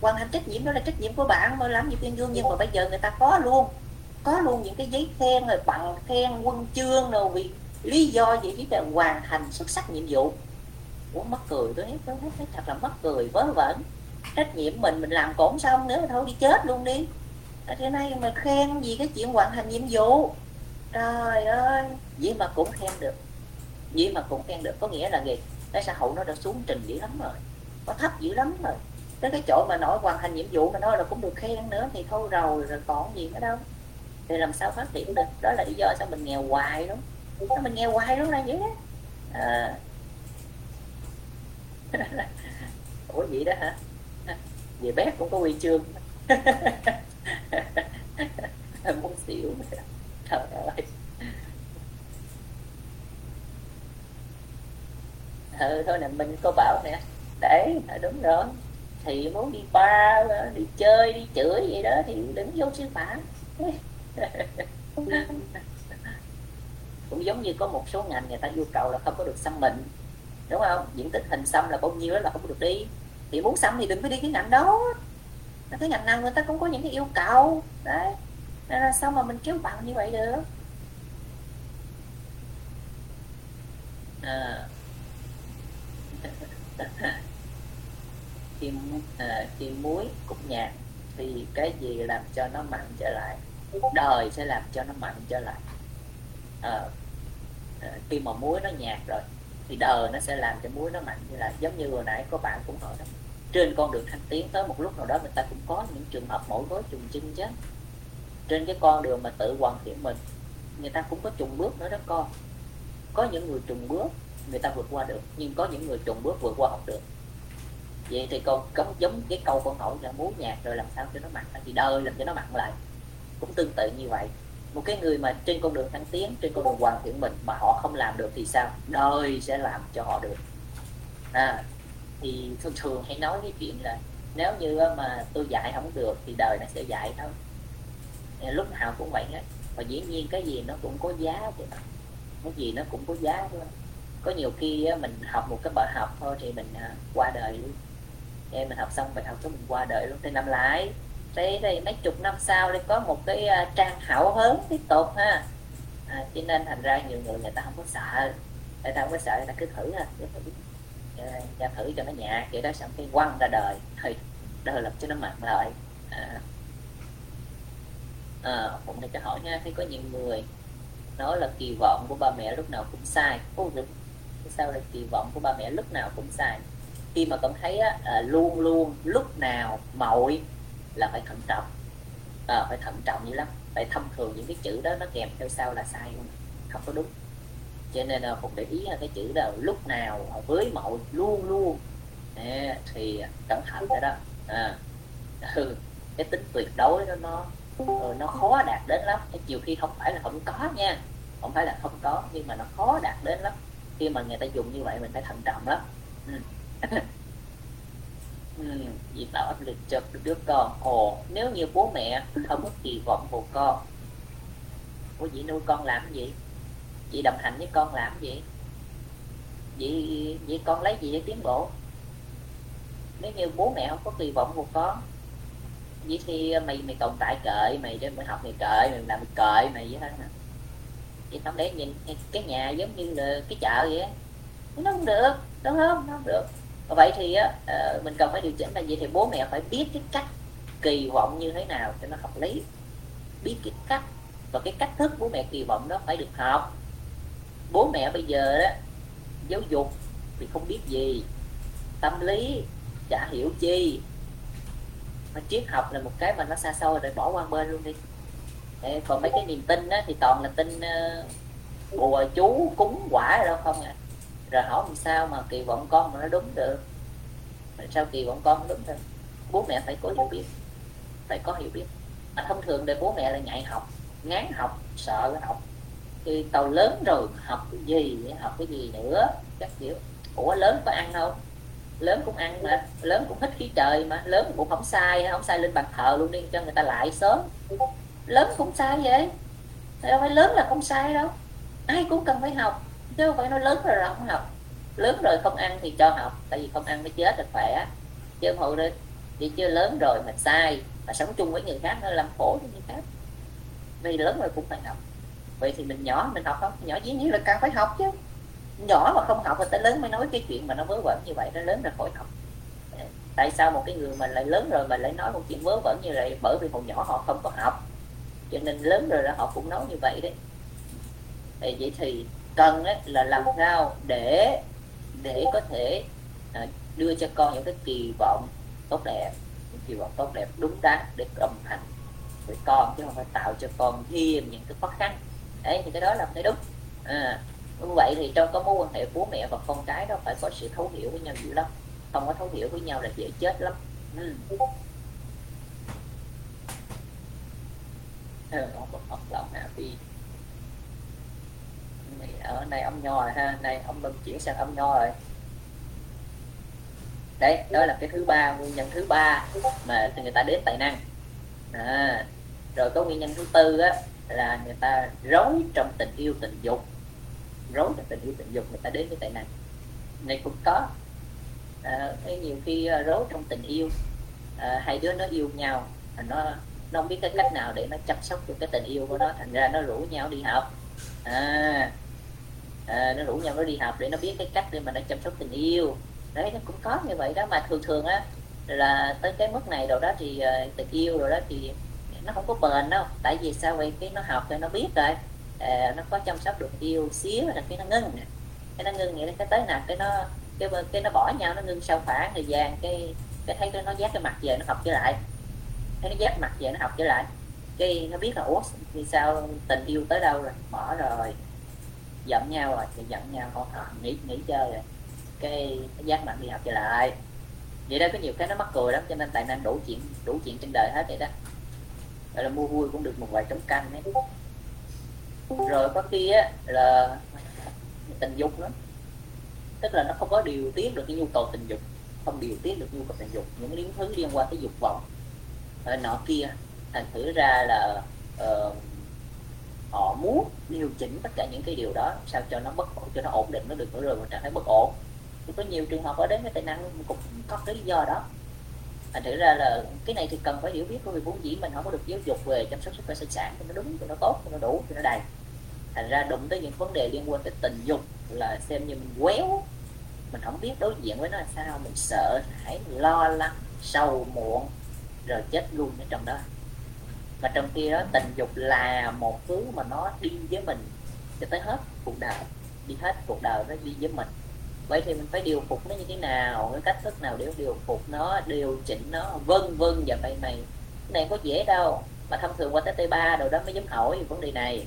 Hoàn thành trách nhiệm đó là trách nhiệm của bạn mà làm gì tuyên dương? Nhưng mà bây giờ người ta có luôn. Có luôn những cái giấy khen rồi bằng khen quân chương rồi vì lý do gì? Chỉ là hoàn thành xuất sắc nhiệm vụ. Ủa, mắc cười tôi thấy tôi thấy thật là mắc cười, vớ vẩn. Trách nhiệm mình mình làm cổn xong nữa. Thôi đi chết luôn đi thế nay mà khen gì cái chuyện hoàn thành nhiệm vụ. Trời ơi, vậy mà cũng khen được. Vậy mà cũng khen được, có nghĩa là gì? Cái xã hội nó đã xuống trình dữ lắm rồi, nó thấp dữ lắm rồi. Tới cái chỗ mà nói hoàn thành nhiệm vụ mà nói là cũng được khen nữa thì thôi rồi rồi còn gì nữa đâu. Thì làm sao phát triển được? Đó là lý do sao mình nghèo hoài đúng sao mình nghèo hoài đúng là vậy đó à. ủa, vậy đó hả? Về bé cũng có huy chương. muốn xỉu trời ơi. Ừ thôi nè, mình có bảo nè. Để à, đúng rồi. Thì muốn đi ba à, đi chơi, đi chửi gì đó thì đừng vô sư phạm. Cũng giống như có một số ngành người ta yêu cầu là không có được xăm mình, đúng không? Diện tích hình xăm là bao nhiêu đó là không có được đi. Thì muốn xăm thì đừng có đi cái ngành đó cái ngành nào người ta cũng có những cái yêu cầu. Đấy. Nên là sao mà mình kéo bằng như vậy được? À. chim à, chim muối cũng nhạt thì cái gì làm cho nó mặn trở lại? Đời sẽ làm cho nó mặn trở lại. À, à, khi mà muối nó nhạt rồi thì đời nó sẽ làm cho muối nó mạnh như là giống như vừa nãy có bạn cũng hỏi đó trên con đường thăng tiến tới một lúc nào đó người ta cũng có những trường hợp mỗi gói trùng chân chứ trên cái con đường mà tự hoàn thiện mình người ta cũng có trùng bước nữa đó con. Có những người trùng bước người ta vượt qua được nhưng có những người trùng bước vượt qua không được. Vậy thì con cấm giống cái câu con hỏi là muốn nhạc rồi làm sao cho nó mặn thì đời làm cho nó mặn lại. Cũng tương tự như vậy. Một cái người mà trên con đường thăng tiến trên con đường hoàn thiện mình mà họ không làm được thì sao? Đời sẽ làm cho họ được. À, thì thường thường hay nói cái chuyện là nếu như mà tôi dạy không được thì đời nó sẽ dạy thôi. Lúc nào cũng vậy hết. Và dĩ nhiên cái gì nó cũng có giá chứ. Cái gì nó cũng có giá thôi. Có nhiều khi mình học một cái bài học thôi thì mình à, qua đời luôn. Em mình học xong bài học cho mình qua đời luôn. Thì năm lại. Đây đây mấy chục năm sau đây có một cái à, trang hảo hớn tiếp tục ha. À, cho nên thành ra nhiều người người ta không có sợ. Người ta không có sợ người ta cứ thử ha cứ thử. Ờ, cha thử cho nó nhẹ vậy đó xong cái quăng ra đời. Thì đời lập cho nó mặn lại. À, à, cũng này cho hỏi nha thấy có nhiều người nói là kỳ vọng của ba mẹ lúc nào cũng sai. Ôi, sao là kỳ vọng của ba mẹ lúc nào cũng sai? Khi mà con thấy á, à, luôn luôn lúc nào mọi là phải thận trọng. À, phải thận trọng như lắm. Phải thông thường những cái chữ đó nó kèm theo sau là sai không? Không có đúng cho nên là phục để ý là cái chữ là lúc nào với mọi luôn luôn. À, thì cẩn thận rồi đó. À, ừ, cái tính tuyệt đối đó nó ờ, nó khó đạt đến lắm. Nhiều khi không phải là không có nha không phải là không có nhưng mà nó khó đạt đến lắm. Khi mà người ta dùng như vậy mình phải thận trọng lắm. Ừ. ừ, vì tạo áp lực cho đứa con. Ồ nếu như bố mẹ không có kỳ vọng vào con bố chị nuôi con làm gì? Chị đồng hành với con làm gì? Vậy vậy con lấy gì để tiến bộ? Nếu như bố mẹ không có kỳ vọng của con, vậy thì mày mày tồn tại cợi mày để mày học mày cợi mày làm mày cợi mày vậy thôi hả vậy không để nhìn cái nhà giống như là cái chợ vậy nó không được, đúng không? Nó không được. Vậy thì á ờ, mình cần phải điều chỉnh là gì thì bố mẹ phải biết cái cách kỳ vọng như thế nào cho nó hợp lý. Biết cái cách và cái cách thức bố mẹ kỳ vọng đó phải được học bố mẹ bây giờ đó giáo dục thì không biết gì. Tâm lý chả hiểu chi. Mà triết học là một cái mà nó xa xôi rồi bỏ qua bên luôn đi. Để, còn mấy cái niềm tin á, thì toàn là tin uh, bùa chú cúng quả đâu không à. Rồi hỏi làm sao mà kỳ vọng con mà nó đúng được. Làm sao kỳ vọng con đúng được? Bố mẹ phải có hiểu biết phải có hiểu biết. Mà thông thường để bố mẹ là ngại học ngán học sợ học thì tàu lớn rồi học cái gì, học cái gì nữa, các kiểu. Ủa, lớn có ăn không? Lớn cũng ăn mà, lớn cũng thích khí trời mà, lớn cũng không sai không sai lên bàn thờ luôn đi, cho người ta lại sớm. Lớn cũng sai vậy đâu phải lớn là không sai đâu. Ai cũng cần phải học, chứ không phải nói lớn rồi là không học. Lớn rồi không ăn thì cho học, tại vì không ăn mới chết được khỏe. Chứ không hụ đi vì chưa lớn rồi mà sai, mà sống chung với người khác nó làm khổ cho người khác. Vì lớn rồi cũng phải học vậy thì mình nhỏ mình học không? Nhỏ dĩ nhiên là càng phải học chứ. Nhỏ mà không học thì tới lớn mới nói cái chuyện mà nó vớ vẩn như vậy nó lớn rồi khỏi học. Tại sao một cái người mà lại lớn rồi mà lại nói một chuyện vớ vẩn như vậy? Bởi vì hồi nhỏ họ không có học. Cho nên lớn rồi là họ cũng nói như vậy đấy. Thì vậy thì cần ấy, là làm sao để để có thể à, đưa cho con những cái kỳ vọng tốt đẹp. Những kỳ vọng tốt đẹp đúng đắn để đồng hành với con chứ không phải tạo cho con thêm những cái khó khăn đấy thì cái đó là cái đúng. À, như vậy thì trong cái mối quan hệ bố mẹ và con cái đó phải có sự thấu hiểu với nhau dữ lắm. Không có thấu hiểu với nhau là dễ chết lắm. Ừ. Ờ, ở này ông nho rồi ha. Này ông mình chuyển sang ông nho rồi. Đấy đó là cái thứ ba nguyên nhân thứ ba mà người ta đến tài năng. À, rồi có nguyên nhân thứ tư á là người ta rối trong tình yêu tình dục. Rối trong tình yêu tình dục người ta đến với tệ nạn. Này cũng có. À, nhiều khi à, rối trong tình yêu à, hai đứa nó yêu nhau nó nó không biết cái cách nào để nó chăm sóc được cái tình yêu của nó thành ra nó rủ nhau đi học. À, à, nó rủ nhau nó đi học để nó biết cái cách để mà nó chăm sóc tình yêu. Đấy nó cũng có như vậy đó mà thường thường á là tới cái mức này rồi đó thì uh, tình yêu rồi đó thì nó không có bền đâu. Tại vì sao? Vậy cái nó học rồi nó biết rồi. À, nó có chăm sóc được yêu xíu là cái nó ngưng cái nó ngưng nghĩa là cái tới nào cái nó cái cái nó bỏ nhau nó ngưng sau khoảng thời gian cái cái thấy cái nó dắt cái mặt về nó học trở lại. Thấy nó dắt mặt về nó học trở lại. Cái nó biết là ủa vì sao tình yêu tới đâu rồi? Bỏ rồi. Giận nhau rồi thì giận nhau họ nghỉ nghỉ chơi rồi. Cái giác mặt đi học trở lại. Vậy đó có nhiều cái nó mắc cười lắm cho nên tài năng đủ chuyện đủ chuyện trên đời hết vậy đó là mua vui cũng được một vài trống canh ấy. Rồi có khi á là tình dục nữa tức là nó không có điều tiết được cái nhu cầu tình dục không điều tiết được nhu cầu tình dục những liên thứ liên quan tới dục vọng. Ở nọ kia thành thử ra là uh, họ muốn điều chỉnh tất cả những cái điều đó sao cho nó bất ổn cho nó ổn định nó được rơi vào trạng thái bất ổn. Thì có nhiều trường hợp ở đến cái tài năng cũng có cái lý do đó thành thử ra là cái này thì cần phải hiểu biết của vì vốn dĩ mình không có được giáo dục về chăm sóc sức khỏe sinh sản cho nó đúng cho nó tốt cho nó đủ cho nó đầy. Thành ra đụng tới những vấn đề liên quan tới tình dục là xem như mình quéo. Mình không biết đối diện với nó là sao, mình sợ hãi, lo lắng, sầu muộn, rồi chết luôn ở trong đó. Mà trong khi đó, tình dục là một thứ mà nó đi với mình cho tới hết cuộc đời, đi hết cuộc đời nó đi với mình vậy thì mình phải điều phục nó như thế nào cái cách thức nào để điều phục nó điều chỉnh nó vân vân và vậy này cái này có dễ đâu mà thông thường qua tới t 3 rồi đó mới dám hỏi về vấn đề này.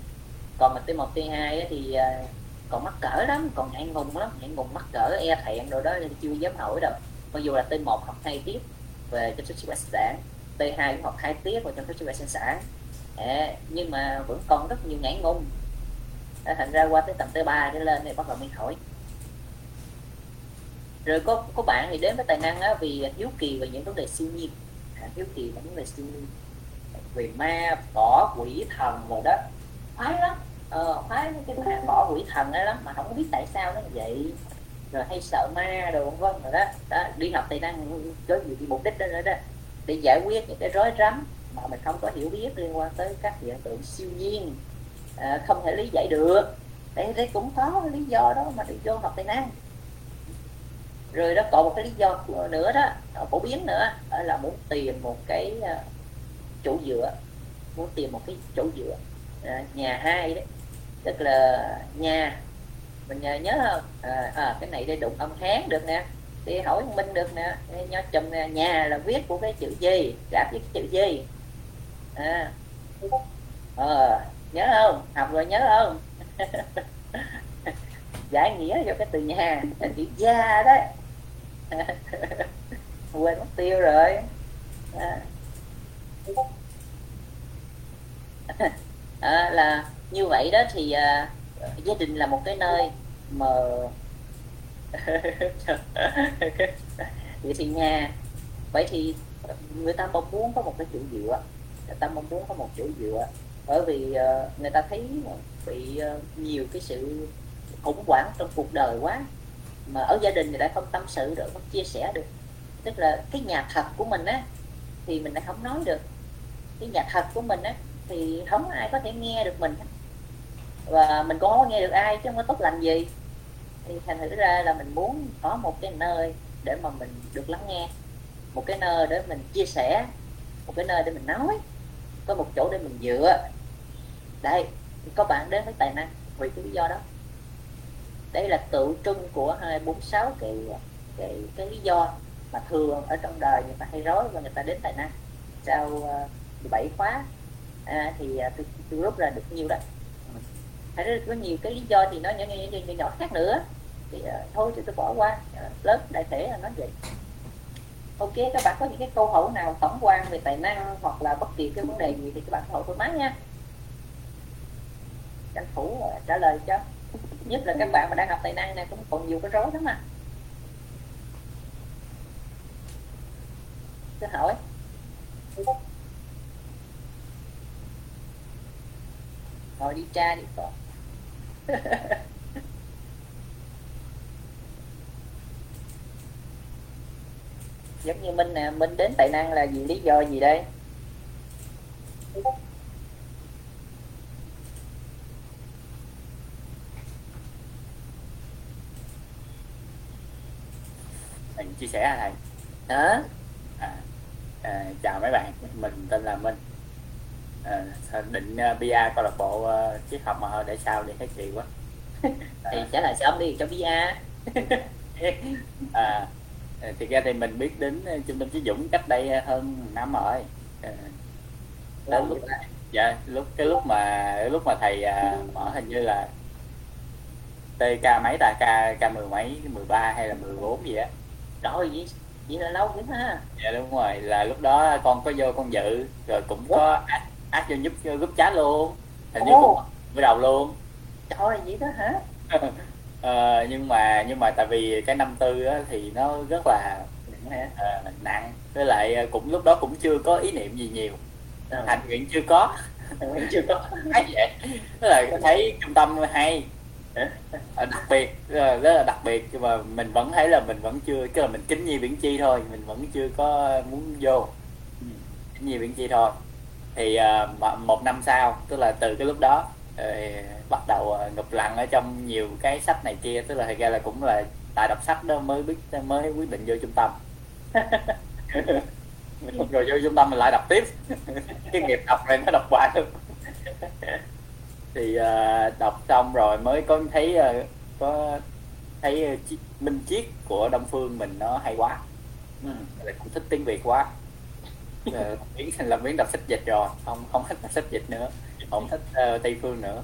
Còn mà t 1 t 2 thì à, còn mắc cỡ lắm còn ngại ngùng lắm ngại ngùng mắc cỡ e thẹn rồi đó nên chưa dám hỏi đâu. Mặc dù là t 1 học hai tiết về chăm sóc sức khỏe sinh sản t 2 cũng học hai tiết về chăm sóc sức khỏe sinh sản. À, nhưng mà vẫn còn rất nhiều ngại ngùng. À, thành ra qua tới tầm t 3 trở lên thì bắt đầu mới hỏi rồi có có bạn thì đến với tài năng á, vì hiếu kỳ về những vấn đề siêu nhiên. À, hiếu kỳ về những vấn đề siêu nhiên. Về ma bỏ quỷ thần rồi đó. Khoái lắm. Ờ, khoái cái ma bỏ quỷ thần ấy lắm. Mà không biết tại sao nó vậy. Rồi hay sợ ma đồ vân vân rồi đó. đó đi học tài năng có gì mục đích đó nữa đó. Để giải quyết những cái rối rắm mà mình không có hiểu biết liên quan tới các hiện tượng siêu nhiên. À, không thể lý giải được. Đây đây cũng có lý do đó mà đi vô học tài năng rồi đó còn một cái lý do nữa đó ờ, phổ biến nữa là muốn tìm một cái ờ, chỗ dựa muốn tìm một cái chỗ dựa à, nhà hai đấy. Tức là nhà mình nhớ không? À, à, cái này đây đụng âm hán được nè thì hỏi minh được nè nho chùm nè nhà là viết của cái chữ gì ráp với cái chữ gì à, à nhớ không? Học rồi nhớ không? giải nghĩa cho cái từ nhà. Là chữ gia đấy. Quên mất tiêu rồi. À. À, là như vậy đó thì à, gia đình là một cái nơi mà vậy thì nhà. Vậy thì người ta mong muốn có một cái chỗ dựa. Người ta mong muốn có một chỗ dựa. Bởi vì uh, người ta thấy bị uh, nhiều cái sự khủng hoảng trong cuộc đời quá mà ở gia đình thì lại không tâm sự được, không chia sẻ được. Tức là cái nhà thật của mình á, thì mình lại không nói được. Cái nhà thật của mình á, thì không ai có thể nghe được mình và mình cũng không nghe được ai, chứ không có tốt lành gì. Thì thành thử ra là mình muốn có một cái nơi để mà mình được lắng nghe. Một cái nơi để mình chia sẻ. Một cái nơi để mình nói. Có một chỗ để mình dựa. Đây, có bạn đến với tài năng. Vì cái lý do đó đây là tự trưng của 246 cái cái cái lý do mà thường ở trong đời người ta hay rối và người ta đến tài năng. Sau ờ, uh, 17 khóa à, thì uh, tôi, tôi rút ra được nhiều đó. Thấy có nhiều cái lý do thì nó nhỏ nhỏ, nhỏ, nhỏ, nhỏ khác nữa. Thì uh, thôi thì tôi bỏ qua ờ, uh, lớn đại thể là nói vậy. Ok các bạn có những cái câu hỏi nào tổng quan về tài năng hoặc là bất kỳ cái vấn đề gì thì các bạn hỏi tôi máy nha. Tranh thủ uh, trả lời cho nhất là các bạn mà đang học tài năng này, cũng còn nhiều cái rối lắm mà cứ hỏi. Ngồi đi cha đi, con. Giống như minh nè, minh đến tài năng là vì lý do gì đây? Mình chia sẻ thầy hả à, à, chào mấy bạn. Mình tên là minh. À, định uh, bia câu lạc bộ uh, triết học mà để sao đi thấy kỳ quá. À. thì trả lời xong đi cho bia. À thì ra thì mình biết đến trung tâm chí dũng cách đây hơn năm rồi. À, lúc dạ lúc cái lúc mà lúc mà thầy à, mở hình như là TK mấy ta K K mười mấy 13 hay là 14 gì á trời vậy vậy là lâu lắm ha. Dạ đúng rồi. Là lúc đó con có vô con dự rồi cũng có ác ác vô giúp giúp chat luôn. Hình như cũng mới đầu luôn. Trời vậy đó hả? Ờ, nhưng mà nhưng mà tại vì cái năm tư á, thì nó rất là uh, nặng. Với lại cũng lúc đó cũng chưa có ý niệm gì nhiều. Ừ. thành nguyện chưa có. Nguyện chưa có. Thấy vậy. Tức là thấy trung tâm hay. à, đặc biệt rất là đặc biệt nhưng mà mình vẫn thấy là mình vẫn chưa cái là mình kính nhi viễn chi thôi mình vẫn chưa có muốn vô. Kính nhi viễn chi thôi. Thì uh, một năm sau tức là từ cái lúc đó bắt đầu ngụp lặn ở trong nhiều cái sách này kia tức là thật ra là cũng là tại đọc sách đó mới biết mới quyết định vô trung tâm. Rồi vô trung tâm mình lại đọc tiếp. Cái nghiệp đọc này nó đọc hoài luôn thì uh, đọc xong rồi mới có thấy uh, có thấy uh, minh chiết của đông phương mình nó hay quá. Ừ. cũng thích tiếng việt quá. Biến thành làm biến đọc sách dịch rồi không không thích đọc sách dịch nữa không thích uh, tây phương nữa.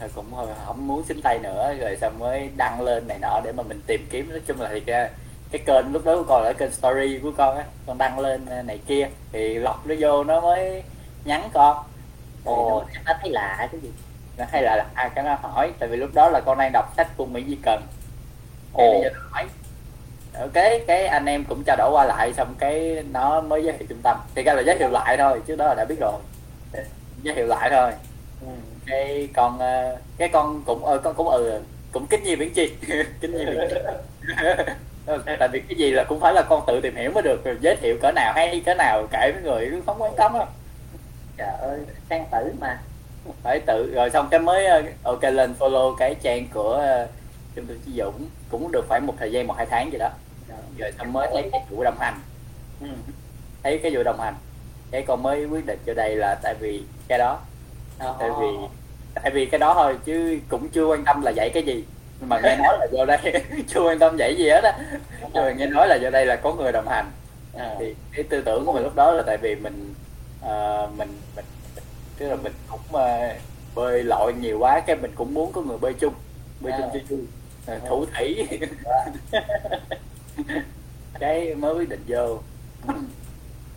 Rồi cũng không muốn xin tay nữa rồi xong mới đăng lên này nọ để mà mình tìm kiếm. Nói chung là thì cái, cái kênh lúc đó còn là kênh story của con á con đăng lên này kia. Thì lọc nó vô nó mới nhắn con ồ nó thấy lạ cái gì. Nó hay là ai cái nó hỏi tại vì lúc đó là con đang đọc sách của mỹ di cần. Ồ. hỏi cái cái anh em cũng trao đổi qua lại xong cái nó mới giới thiệu trung tâm. Thì cái là giới thiệu lại thôi trước đó là đã biết rồi. Giới thiệu lại thôi. Ừ. cái con ờ, cái con cũng ờ, con cũng ừ cũng kính nhi biển chi. Kính nhi biển chi. Tại vì cái gì là cũng phải là con tự tìm hiểu mới được. Rồi giới thiệu cỡ nào hay cỡ nào kể với người không quan tâm á trời ơi sang tử mà. Phải tự rồi xong cái mới ờ, ok lên follow cái trang của Trung Chí Dũng. Cũng được phải một thời gian một hai tháng gì đó. Rồi xong mới thấy cái vụ đồng hành. Ừ. thấy cái vụ đồng hành. Cái con mới quyết định cho đây là tại vì cái đó. Oh. tại vì tại vì cái đó thôi chứ cũng chưa quan tâm là dạy cái gì. Nhưng mà nghe nói là vô đây chưa quan tâm dạy gì hết á. Mà nghe nói là vô đây là có người đồng hành. À. thì cái tư tưởng của mình lúc đó là tại vì mình uh, mình mình tức là mình cũng uh, bơi lội nhiều quá cái mình cũng muốn có người bơi chung bơi à. chung chơi chung. À, thủ thủy. Cái mới quyết định vô.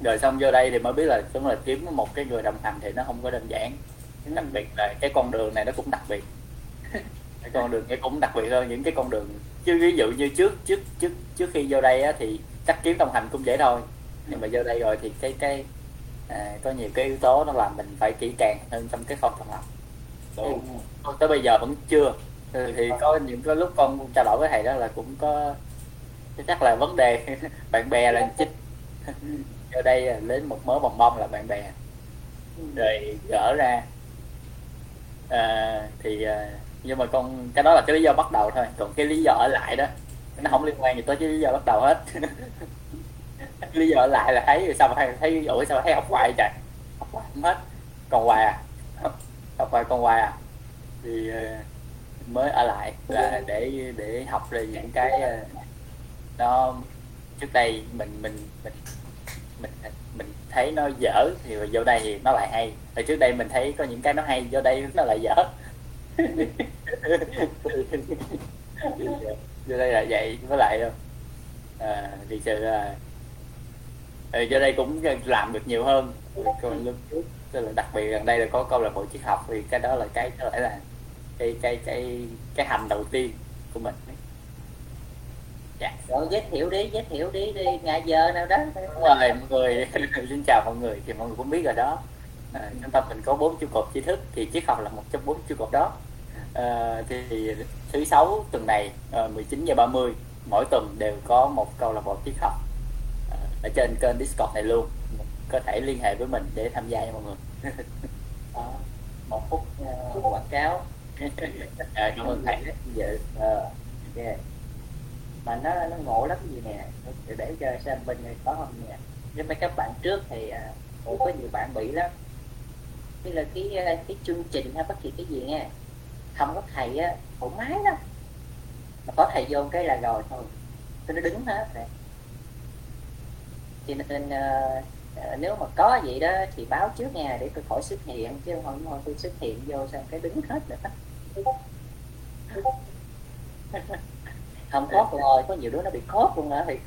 Rồi xong vô đây thì mới biết là đúng là kiếm một cái người đồng hành thì nó không có đơn giản. Đặc biệt là cái con đường này nó cũng đặc biệt. Cái con đường cái cũng đặc biệt hơn những cái con đường. Chứ ví dụ như trước trước trước trước khi vô đây á, thì chắc kiếm đồng hành cũng dễ thôi. Nhưng mà vô đây rồi thì cái cái à, có nhiều cái yếu tố nó làm mình phải kỹ càng hơn trong cái khâu chọn lọc tới bây giờ vẫn chưa. Thì có những cái lúc con trao đổi với thầy đó là cũng có chắc là vấn đề bạn bè là chích ở đây lên một mớ bồng bông là bạn bè. Rồi gỡ ra. À, thì à, nhưng mà con cái đó là cái lý do bắt đầu thôi. Còn cái lý do ở lại đó nó không liên quan gì tới cái lý do bắt đầu hết bây giờ lại là thấy sao mà thấy ủa sao mà thấy học hoài trời? Học hoài không hết. Còn hoài à? Học hoài còn hoài à? Thì ờ, mới ở lại là để để học về những cái ờ, nó trước đây mình mình mình mình mình thấy nó dở thì vô đây thì nó lại hay. Rồi trước đây mình thấy có những cái nó hay vô đây nó lại dở. Vô đây là vậy với lại à, thì sự thì vô đây cũng làm được nhiều hơn. Còn lúc trước tức là đặc biệt gần đây là có câu lạc bộ triết học thì cái đó là cái có lẽ là cái cái cái cái hành đầu tiên của mình. Dạ. rồi giới thiệu đi giới thiệu đi đi ngày giờ nào đó. Rồi mọi người xin chào mọi người thì mọi người cũng biết rồi đó. À, trong tâm mình có bốn trụ cột tri thức thì triết học là một trong bốn trụ cột đó. À, thì thứ sáu tuần này à, 19 giờ 30 mỗi tuần đều có một câu lạc bộ triết học ở trên kênh Discord này luôn. Có thể liên hệ với mình để tham gia nha mọi người. À, một phút uh, quảng cáo. À, cảm ơn thầy. Dạ uh, yeah mà nó nó ngộ lắm gì nè. Để, để cho xem bên này có không nè. Với mấy các bạn trước thì à, cũng có nhiều bạn bị lắm. Như là cái cái chương trình hay bất kỳ cái gì nghe không có thầy á thoải mái lắm. Mà có thầy vô cái là rồi thôi. Tôi nó đứng hết rồi cho nên uh, nếu mà có gì đó thì báo trước nha để tôi khỏi xuất hiện chứ không thôi tôi xuất hiện vô xong cái đứng hết nữa không khớp rồi có nhiều đứa nó bị khớp luôn á thì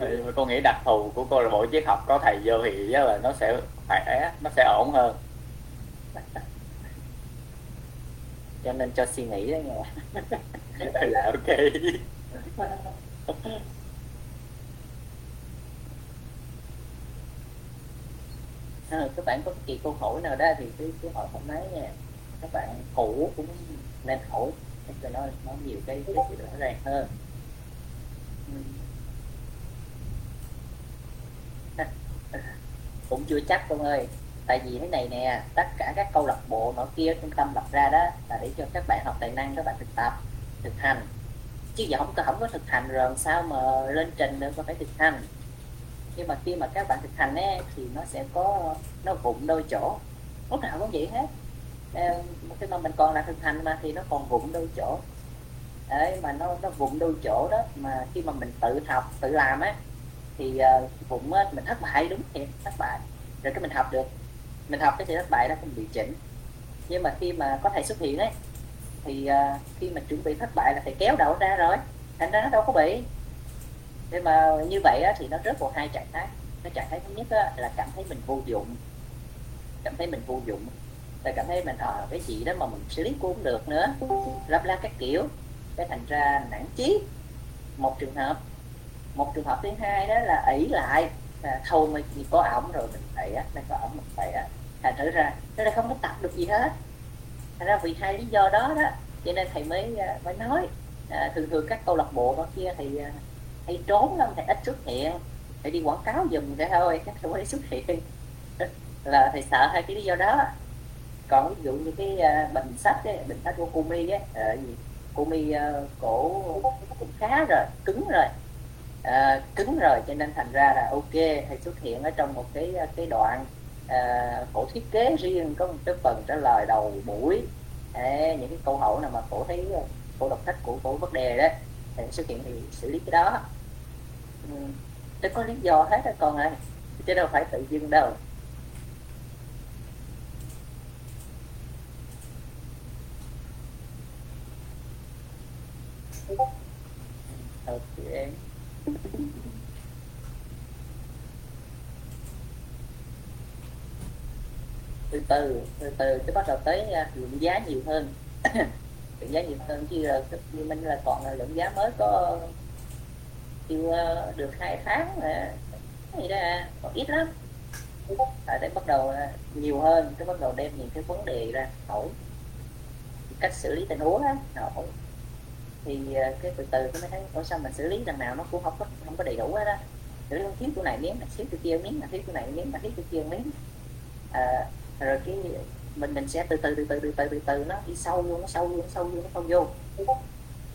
thì con nghĩ đặc thù của câu lạc bộ triết học có thầy vô thì là nó sẽ khỏe nó sẽ ổn hơn. Cho nên cho suy nghĩ đó nha. Là ok à, các bạn có kỳ câu hỏi nào đó thì cứ cứ hỏi thoải mái nha. Các bạn cũ cũng nên hỏi. Cho nó nó nhiều cái cái sự rõ ràng hơn. Cũng chưa chắc con ơi. Tại vì thế này nè tất cả các câu lạc bộ nọ kia trung tâm lập ra đó là để cho các bạn học tài năng các bạn thực tập thực hành. Chứ giờ không có không có thực hành rồi sao mà lên trình được có phải thực hành? Nhưng mà khi mà các bạn thực hành ấy, thì nó sẽ có nó vụng đôi chỗ. Lúc nào cũng vậy hết. Ờ, khi mà mình còn là thực hành mà thì nó còn vụng đôi chỗ. Đấy mà nó nó vụng đôi chỗ đó mà khi mà mình tự học tự làm á thì ờ, uh, vụng á, mình thất bại đúng thiệt thất bại. Rồi cái mình học được mình học cái sự thất bại đó không bị chỉnh. Nhưng mà khi mà có thầy xuất hiện ấy thì uh, khi mà chuẩn bị thất bại là thầy kéo đầu ra rồi. Thành ra nó đâu có bị thế mà như vậy á, thì nó rớt vào hai trạng thái. Cái trạng thái thứ nhất á, là cảm thấy mình vô dụng. Cảm thấy mình vô dụng. Là cảm thấy mình ở à, cái gì đó mà mình xử lý cũng được nữa. Lắp la các kiểu. Cái thành ra nản chí. Một trường hợp. Một trường hợp thứ hai đó là ỷ lại. Là thôi mà chỉ có ổng rồi mình phải á mình có ổng mình phải á thành thử ra nó là không có tập được gì hết. Thành ra vì hai lý do đó đó cho nên thầy mới ờ, mới nói. À, thường thường các câu lạc bộ đó kia thì ờ, hay trốn lắm thầy ít xuất hiện thầy đi quảng cáo dùm ra thôi không có mới xuất hiện. Là thầy sợ hai cái lý do đó. Còn ví dụ như cái à, uh, bình sách ấy, bình sách của cô mi á uh, gì cô mi uh, à, cổ cũng khá rồi cứng rồi. Uh, cứng rồi cho nên thành ra là ok thầy xuất hiện ở trong một cái cái đoạn uh, cổ thiết kế riêng có một cái phần trả lời đầu buổi. Đấy, những cái câu hỏi nào mà cổ thấy cổ đọc sách của cổ vấn đề đó thì xuất hiện thì xử lý cái đó ừ. có lý do hết rồi con ơi chứ đâu phải tự dưng đâu ok từ từ từ từ cái bắt đầu tới à, lượng giá nhiều hơn lượng giá nhiều hơn chứ à, như mình là còn là lượng giá mới có chịu ờ, được hai tháng là gì đó còn ít lắm. Tại để bắt đầu nhiều hơn cái bắt đầu đem những cái vấn đề ra hỏi cách xử lý tình huống á hỏi. Thì ờ, cái từ từ cái mới thấy ủa sao mình xử lý đằng nào nó cũng không có không có đầy đủ hết á? Xử lý thiếu chỗ này miếng này thiếu chỗ kia miếng này thiếu chỗ này miếng này thiếu chỗ kia miếng à, ờ, rồi cái mình mình sẽ từ từ từ từ từ từ từ, từ nó đi sâu vô nó sâu vô nó sâu vô nó sâu vô.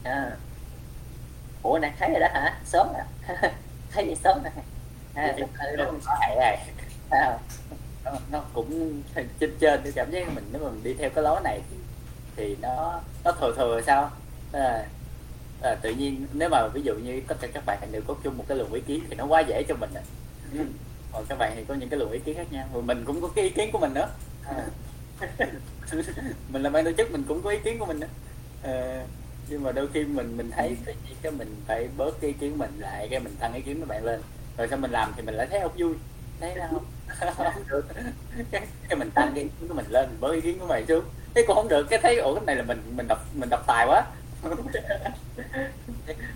À, ủa này thấy rồi đó hả? Sớm à thấy vậy sớm nè. À, từ từ nó hại này à. nó, nó cũng trên trên cái cảm giác mình nếu mà mình đi theo cái lối này thì, thì nó nó thừa thừa sao? À, à, tự nhiên nếu mà ví dụ như tất cả các bạn đều có chung một cái luồng ý kiến thì nó quá dễ cho mình à. còn các bạn thì có những cái luồng ý kiến khác nhau. Rồi mình cũng có cái ý kiến của mình nữa. À. mình là ban tổ chức mình cũng có ý kiến của mình nữa. À, nhưng mà đôi khi mình mình thấy cái mình phải bớt cái ý kiến mình lại cái mình tăng ý kiến của bạn lên. Rồi sao mình làm thì mình lại thấy không vui. Thấy là không được. Cái, cái mình tăng cái ý kiến của mình lên mình bớt ý kiến của mày xuống. Thế cũng không được cái thấy ủa cái này là mình mình đọc mình đọc tài quá.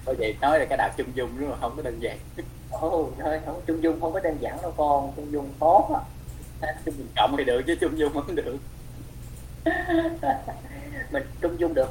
Thôi vậy nói là cái đạo chung dung đúng không? Không có đơn giản. Ồ oh, thôi không chung dung không có đơn giản đâu con chung dung khó chung dung cộng thì được chứ chung dung không được. Mình chung dung được